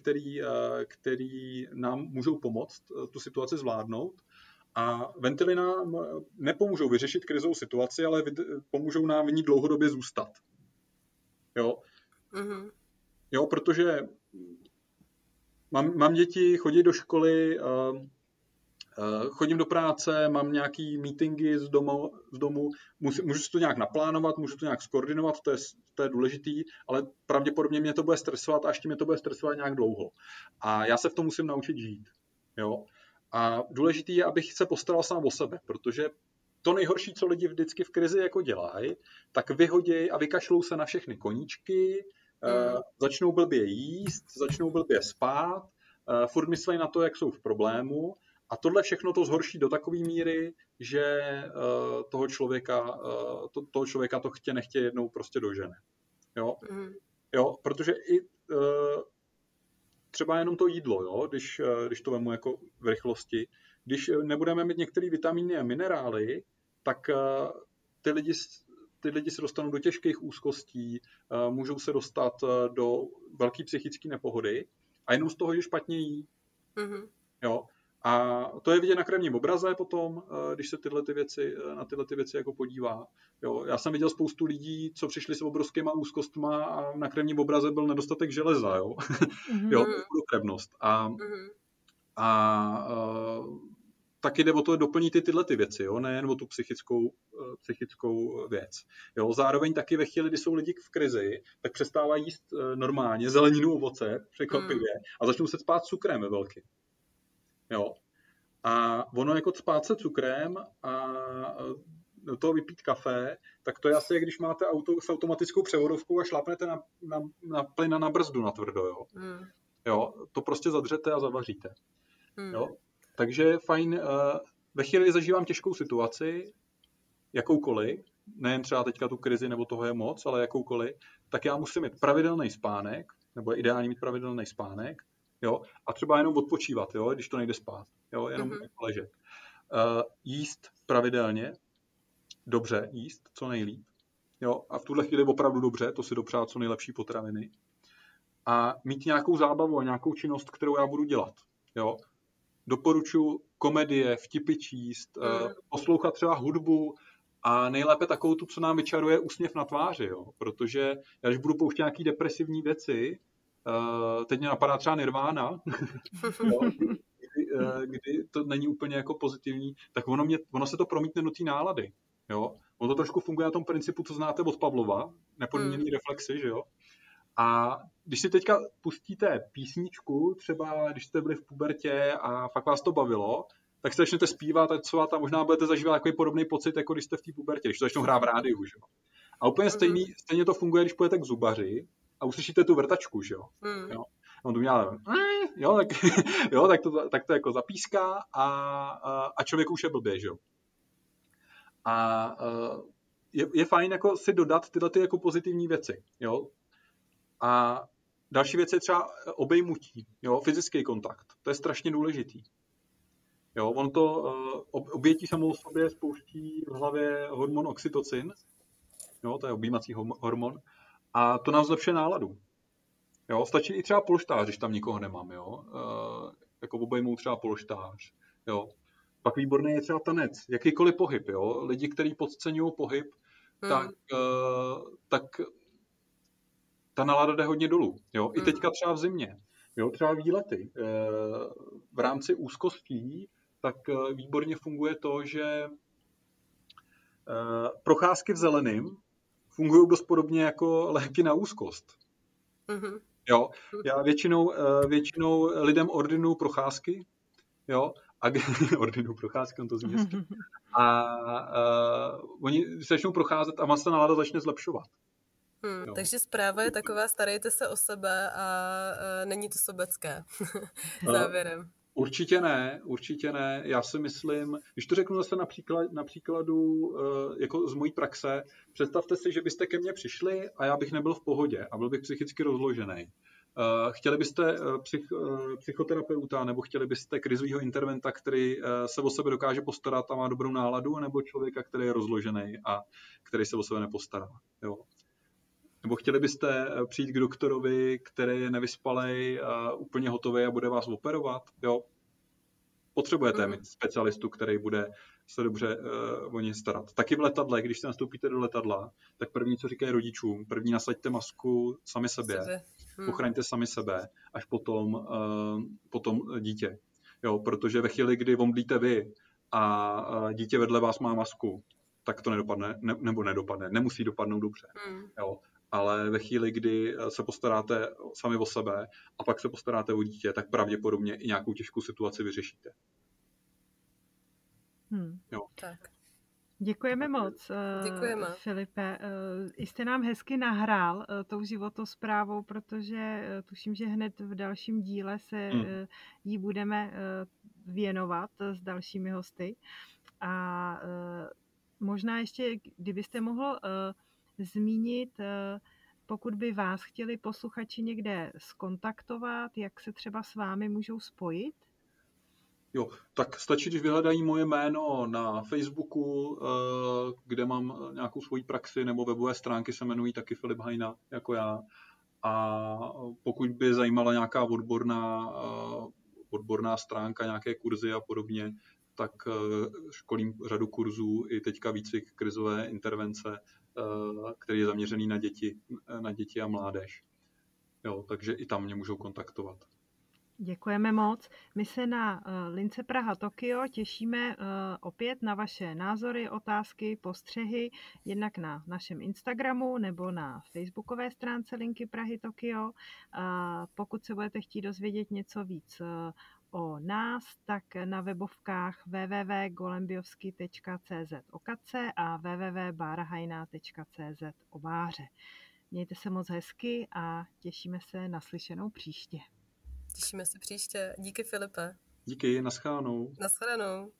které nám můžou pomoct uh, tu situaci zvládnout. A ventily nám nepomůžou vyřešit krizovou situaci, ale pomůžou nám v ní dlouhodobě zůstat. Jo, mm-hmm. jo protože mám, mám děti, chodí do školy, uh, Eh, chodím do práce, mám nějaký meetingy z domu, z domu můžu, můžu si to nějak naplánovat, můžu to nějak skoordinovat, to je, to je důležitý, ale pravděpodobně mě to bude stresovat a ještě mě to bude stresovat nějak dlouho. A já se v tom musím naučit žít. Jo? A důležitý je, abych se postaral sám o sebe, protože to nejhorší, co lidi vždycky v krizi jako dělají, tak vyhodějí a vykašlou se na všechny koníčky, mm. začnou blbě jíst, začnou blbě spát, uh, furt myslí na to, jak jsou v problému a tohle všechno to zhorší do takové míry, že uh, toho, člověka, uh, to, toho člověka to chtě nechtě jednou prostě dožene. Jo? Mm. jo protože i uh, třeba jenom to jídlo, jo? Když, uh, když to vemu jako v rychlosti, když nebudeme mít některé vitamíny a minerály, tak uh, ty lidi ty lidi se dostanou do těžkých úzkostí, můžou se dostat do velké psychické nepohody a jenom z toho, že špatně jí. Mm-hmm. Jo. A to je vidět na krevním obraze potom, eh, když se tyhle ty věci, eh, na tyhle ty věci jako podívá. Jo, já jsem viděl spoustu lidí, co přišli s obrovskýma úzkostma a na krevním obraze byl nedostatek železa, jo, mm-hmm. jo krevnost. A, mm-hmm. a uh, taky jde o to doplnit ty tyhle ty věci, jo, nejen o tu psychickou, psychickou věc. Jo, zároveň taky ve chvíli, kdy jsou lidi v krizi, tak přestávají jíst normálně zeleninu, ovoce, překvapivě, mm. a začnou se spát cukrem ve velkým. Jo. A ono jako spát se cukrem a do toho vypít kafe, tak to je asi, když máte auto s automatickou převodovkou a šlápnete na, na, na plyn a na brzdu na tvrdo, jo. Mm. Jo, to prostě zadřete a zavaříte. Mm. Jo. Takže fajn, uh, ve chvíli zažívám těžkou situaci, jakoukoliv, nejen třeba teďka tu krizi nebo toho je moc, ale jakoukoliv, tak já musím mít pravidelný spánek, nebo je ideální mít pravidelný spánek, jo, a třeba jenom odpočívat, jo, když to nejde spát, jo, jenom mm-hmm. ležet. Uh, jíst pravidelně, dobře jíst, co nejlíp, jo, a v tuhle chvíli opravdu dobře, to si dopřát co nejlepší potraviny a mít nějakou zábavu a nějakou činnost, kterou já budu dělat, jo. Doporučuji komedie, vtipy číst, mm. uh, poslouchat třeba hudbu, A nejlépe takovou tu, co nám vyčaruje úsměv na tváři, jo? protože já když budu pouštět nějaké depresivní věci, uh, teď mě napadá třeba Nirvana? Kdy, uh, kdy to není úplně jako pozitivní, tak ono, mě, ono se to promítne do té nálady. Jo? Ono to trošku funguje na tom principu, co znáte od Pavlova, nepodmíněný hmm. reflexy, že jo? A když si teďka pustíte písničku, třeba když jste byli v pubertě a fakt vás to bavilo, tak se začnete zpívat, tancovat a možná budete zažívat takový podobný pocit, jako když jste v té pubertě, když to začnou hrát v rádiu, že jo. A úplně mhm. stejný, stejně to funguje, když půjdete k zubaři a uslyšíte tu vrtačku, že jo. Mm. jo. On to udělá, jo, tak, jo, tak, to, tak to jako zapíská a, a, a člověk už je blbě, že jo. A je, je fajn jako si dodat tyhle ty jako pozitivní věci, jo. A další věc je třeba obejmutí, jo, fyzický kontakt. To je strašně důležitý. Jo, on to uh, obětí samou sobě spouští v hlavě hormon oxytocin, jo, to je objímací hormon, a to nám zlepšuje náladu. Jo, stačí i třeba polštář, když tam nikoho nemám, jo, uh, jako obejmou třeba polštář, jo. Pak výborný je třeba tanec, jakýkoliv pohyb, jo. Lidi, kteří podceňují pohyb, hmm. tak, uh, tak ta nálada jde hodně dolů, jo. Hmm. I teďka třeba v zimě, jo, třeba výlety. Uh, v rámci úzkostí tak výborně funguje to, že procházky v zeleným fungují dost podobně jako léky na úzkost. Mm-hmm. Jo, já většinou, eh, většinou lidem ordinuju procházky, jo, a ordinu procházky, on to zní A uh, oni začnou procházet a se nálada začne zlepšovat. Hmm, takže zpráva je taková, starejte se o sebe a uh, není to sobecké závěrem. Určitě ne, určitě ne. Já si myslím, když to řeknu zase na, příklad, na příkladu eh, jako z mojí praxe, představte si, že byste ke mně přišli a já bych nebyl v pohodě a byl bych psychicky rozložený. Eh, chtěli byste eh, psych, psychoterapeuta nebo chtěli byste krizového interventa, který se o sebe dokáže postarat a má dobrou náladu, nebo člověka, který je rozložený a který se o sebe nepostará. Jo. Nebo chtěli byste eh, přijít k doktorovi, který je nevyspalej, a úplně hotový a bude vás operovat? Jo? Potřebujete mm. mít specialistu, který bude se dobře uh, o ně starat. Taky v letadle, když se nastoupíte do letadla, tak první, co říkají rodičům, první nasaďte masku sami sobě, sebe. Hmm. ochraňte sami sebe, až potom, uh, potom dítě. Jo, protože ve chvíli, kdy omdlíte vy a dítě vedle vás má masku, tak to nedopadne, ne, nebo nedopadne, nemusí dopadnout dobře. Hmm. Jo ale ve chvíli, kdy eh, se postaráte sami o sebe a pak se postaráte o dítě, tak pravděpodobně i nějakou těžkou situaci vyřešíte. Hmm. Jo. Tak. Děkujeme moc, eh, Děkujeme. Filipe. Eh, jste nám hezky nahrál tou životosprávou, protože tuším, že hned v dalším díle se hmm. jí budeme věnovat s dalšími hosty. A možná ještě, kdybyste mohl zmínit, eh, pokud by vás chtěli posluchači někde skontaktovat, jak se třeba s vámi můžou spojit? Jo, tak stačí, když vyhledají moje jméno na Facebooku, eh, kde mám nějakou svoji praxi, nebo webové stránky se jmenují taky Filip Hajna, jako já. A pokud by zajímala nějaká odborná, eh, odborná stránka, nějaké kurzy a podobně, tak školím řadu kurzů, i teďka výcvik krizové intervence, Eh, který je zaměřený na děti, na děti a mládež. Jo, takže i tam mě můžou kontaktovat. Děkujeme moc. My se na eh, Lince Praha Tokio těšíme eh, opět na vaše názory, otázky, postřehy, jednak na našem Instagramu nebo na facebookové stránce Linky Prahy Tokio. Pokud se budete chtít dozvědět něco víc o nás, tak na webovkách www.golembiovsky.cz o kace a www.bárahajná.cz o báře. Mějte se moc hezky a těšíme se na slyšenou příště. Těšíme se příště. Díky Filipe. Díky, naschánou. Naschledanou.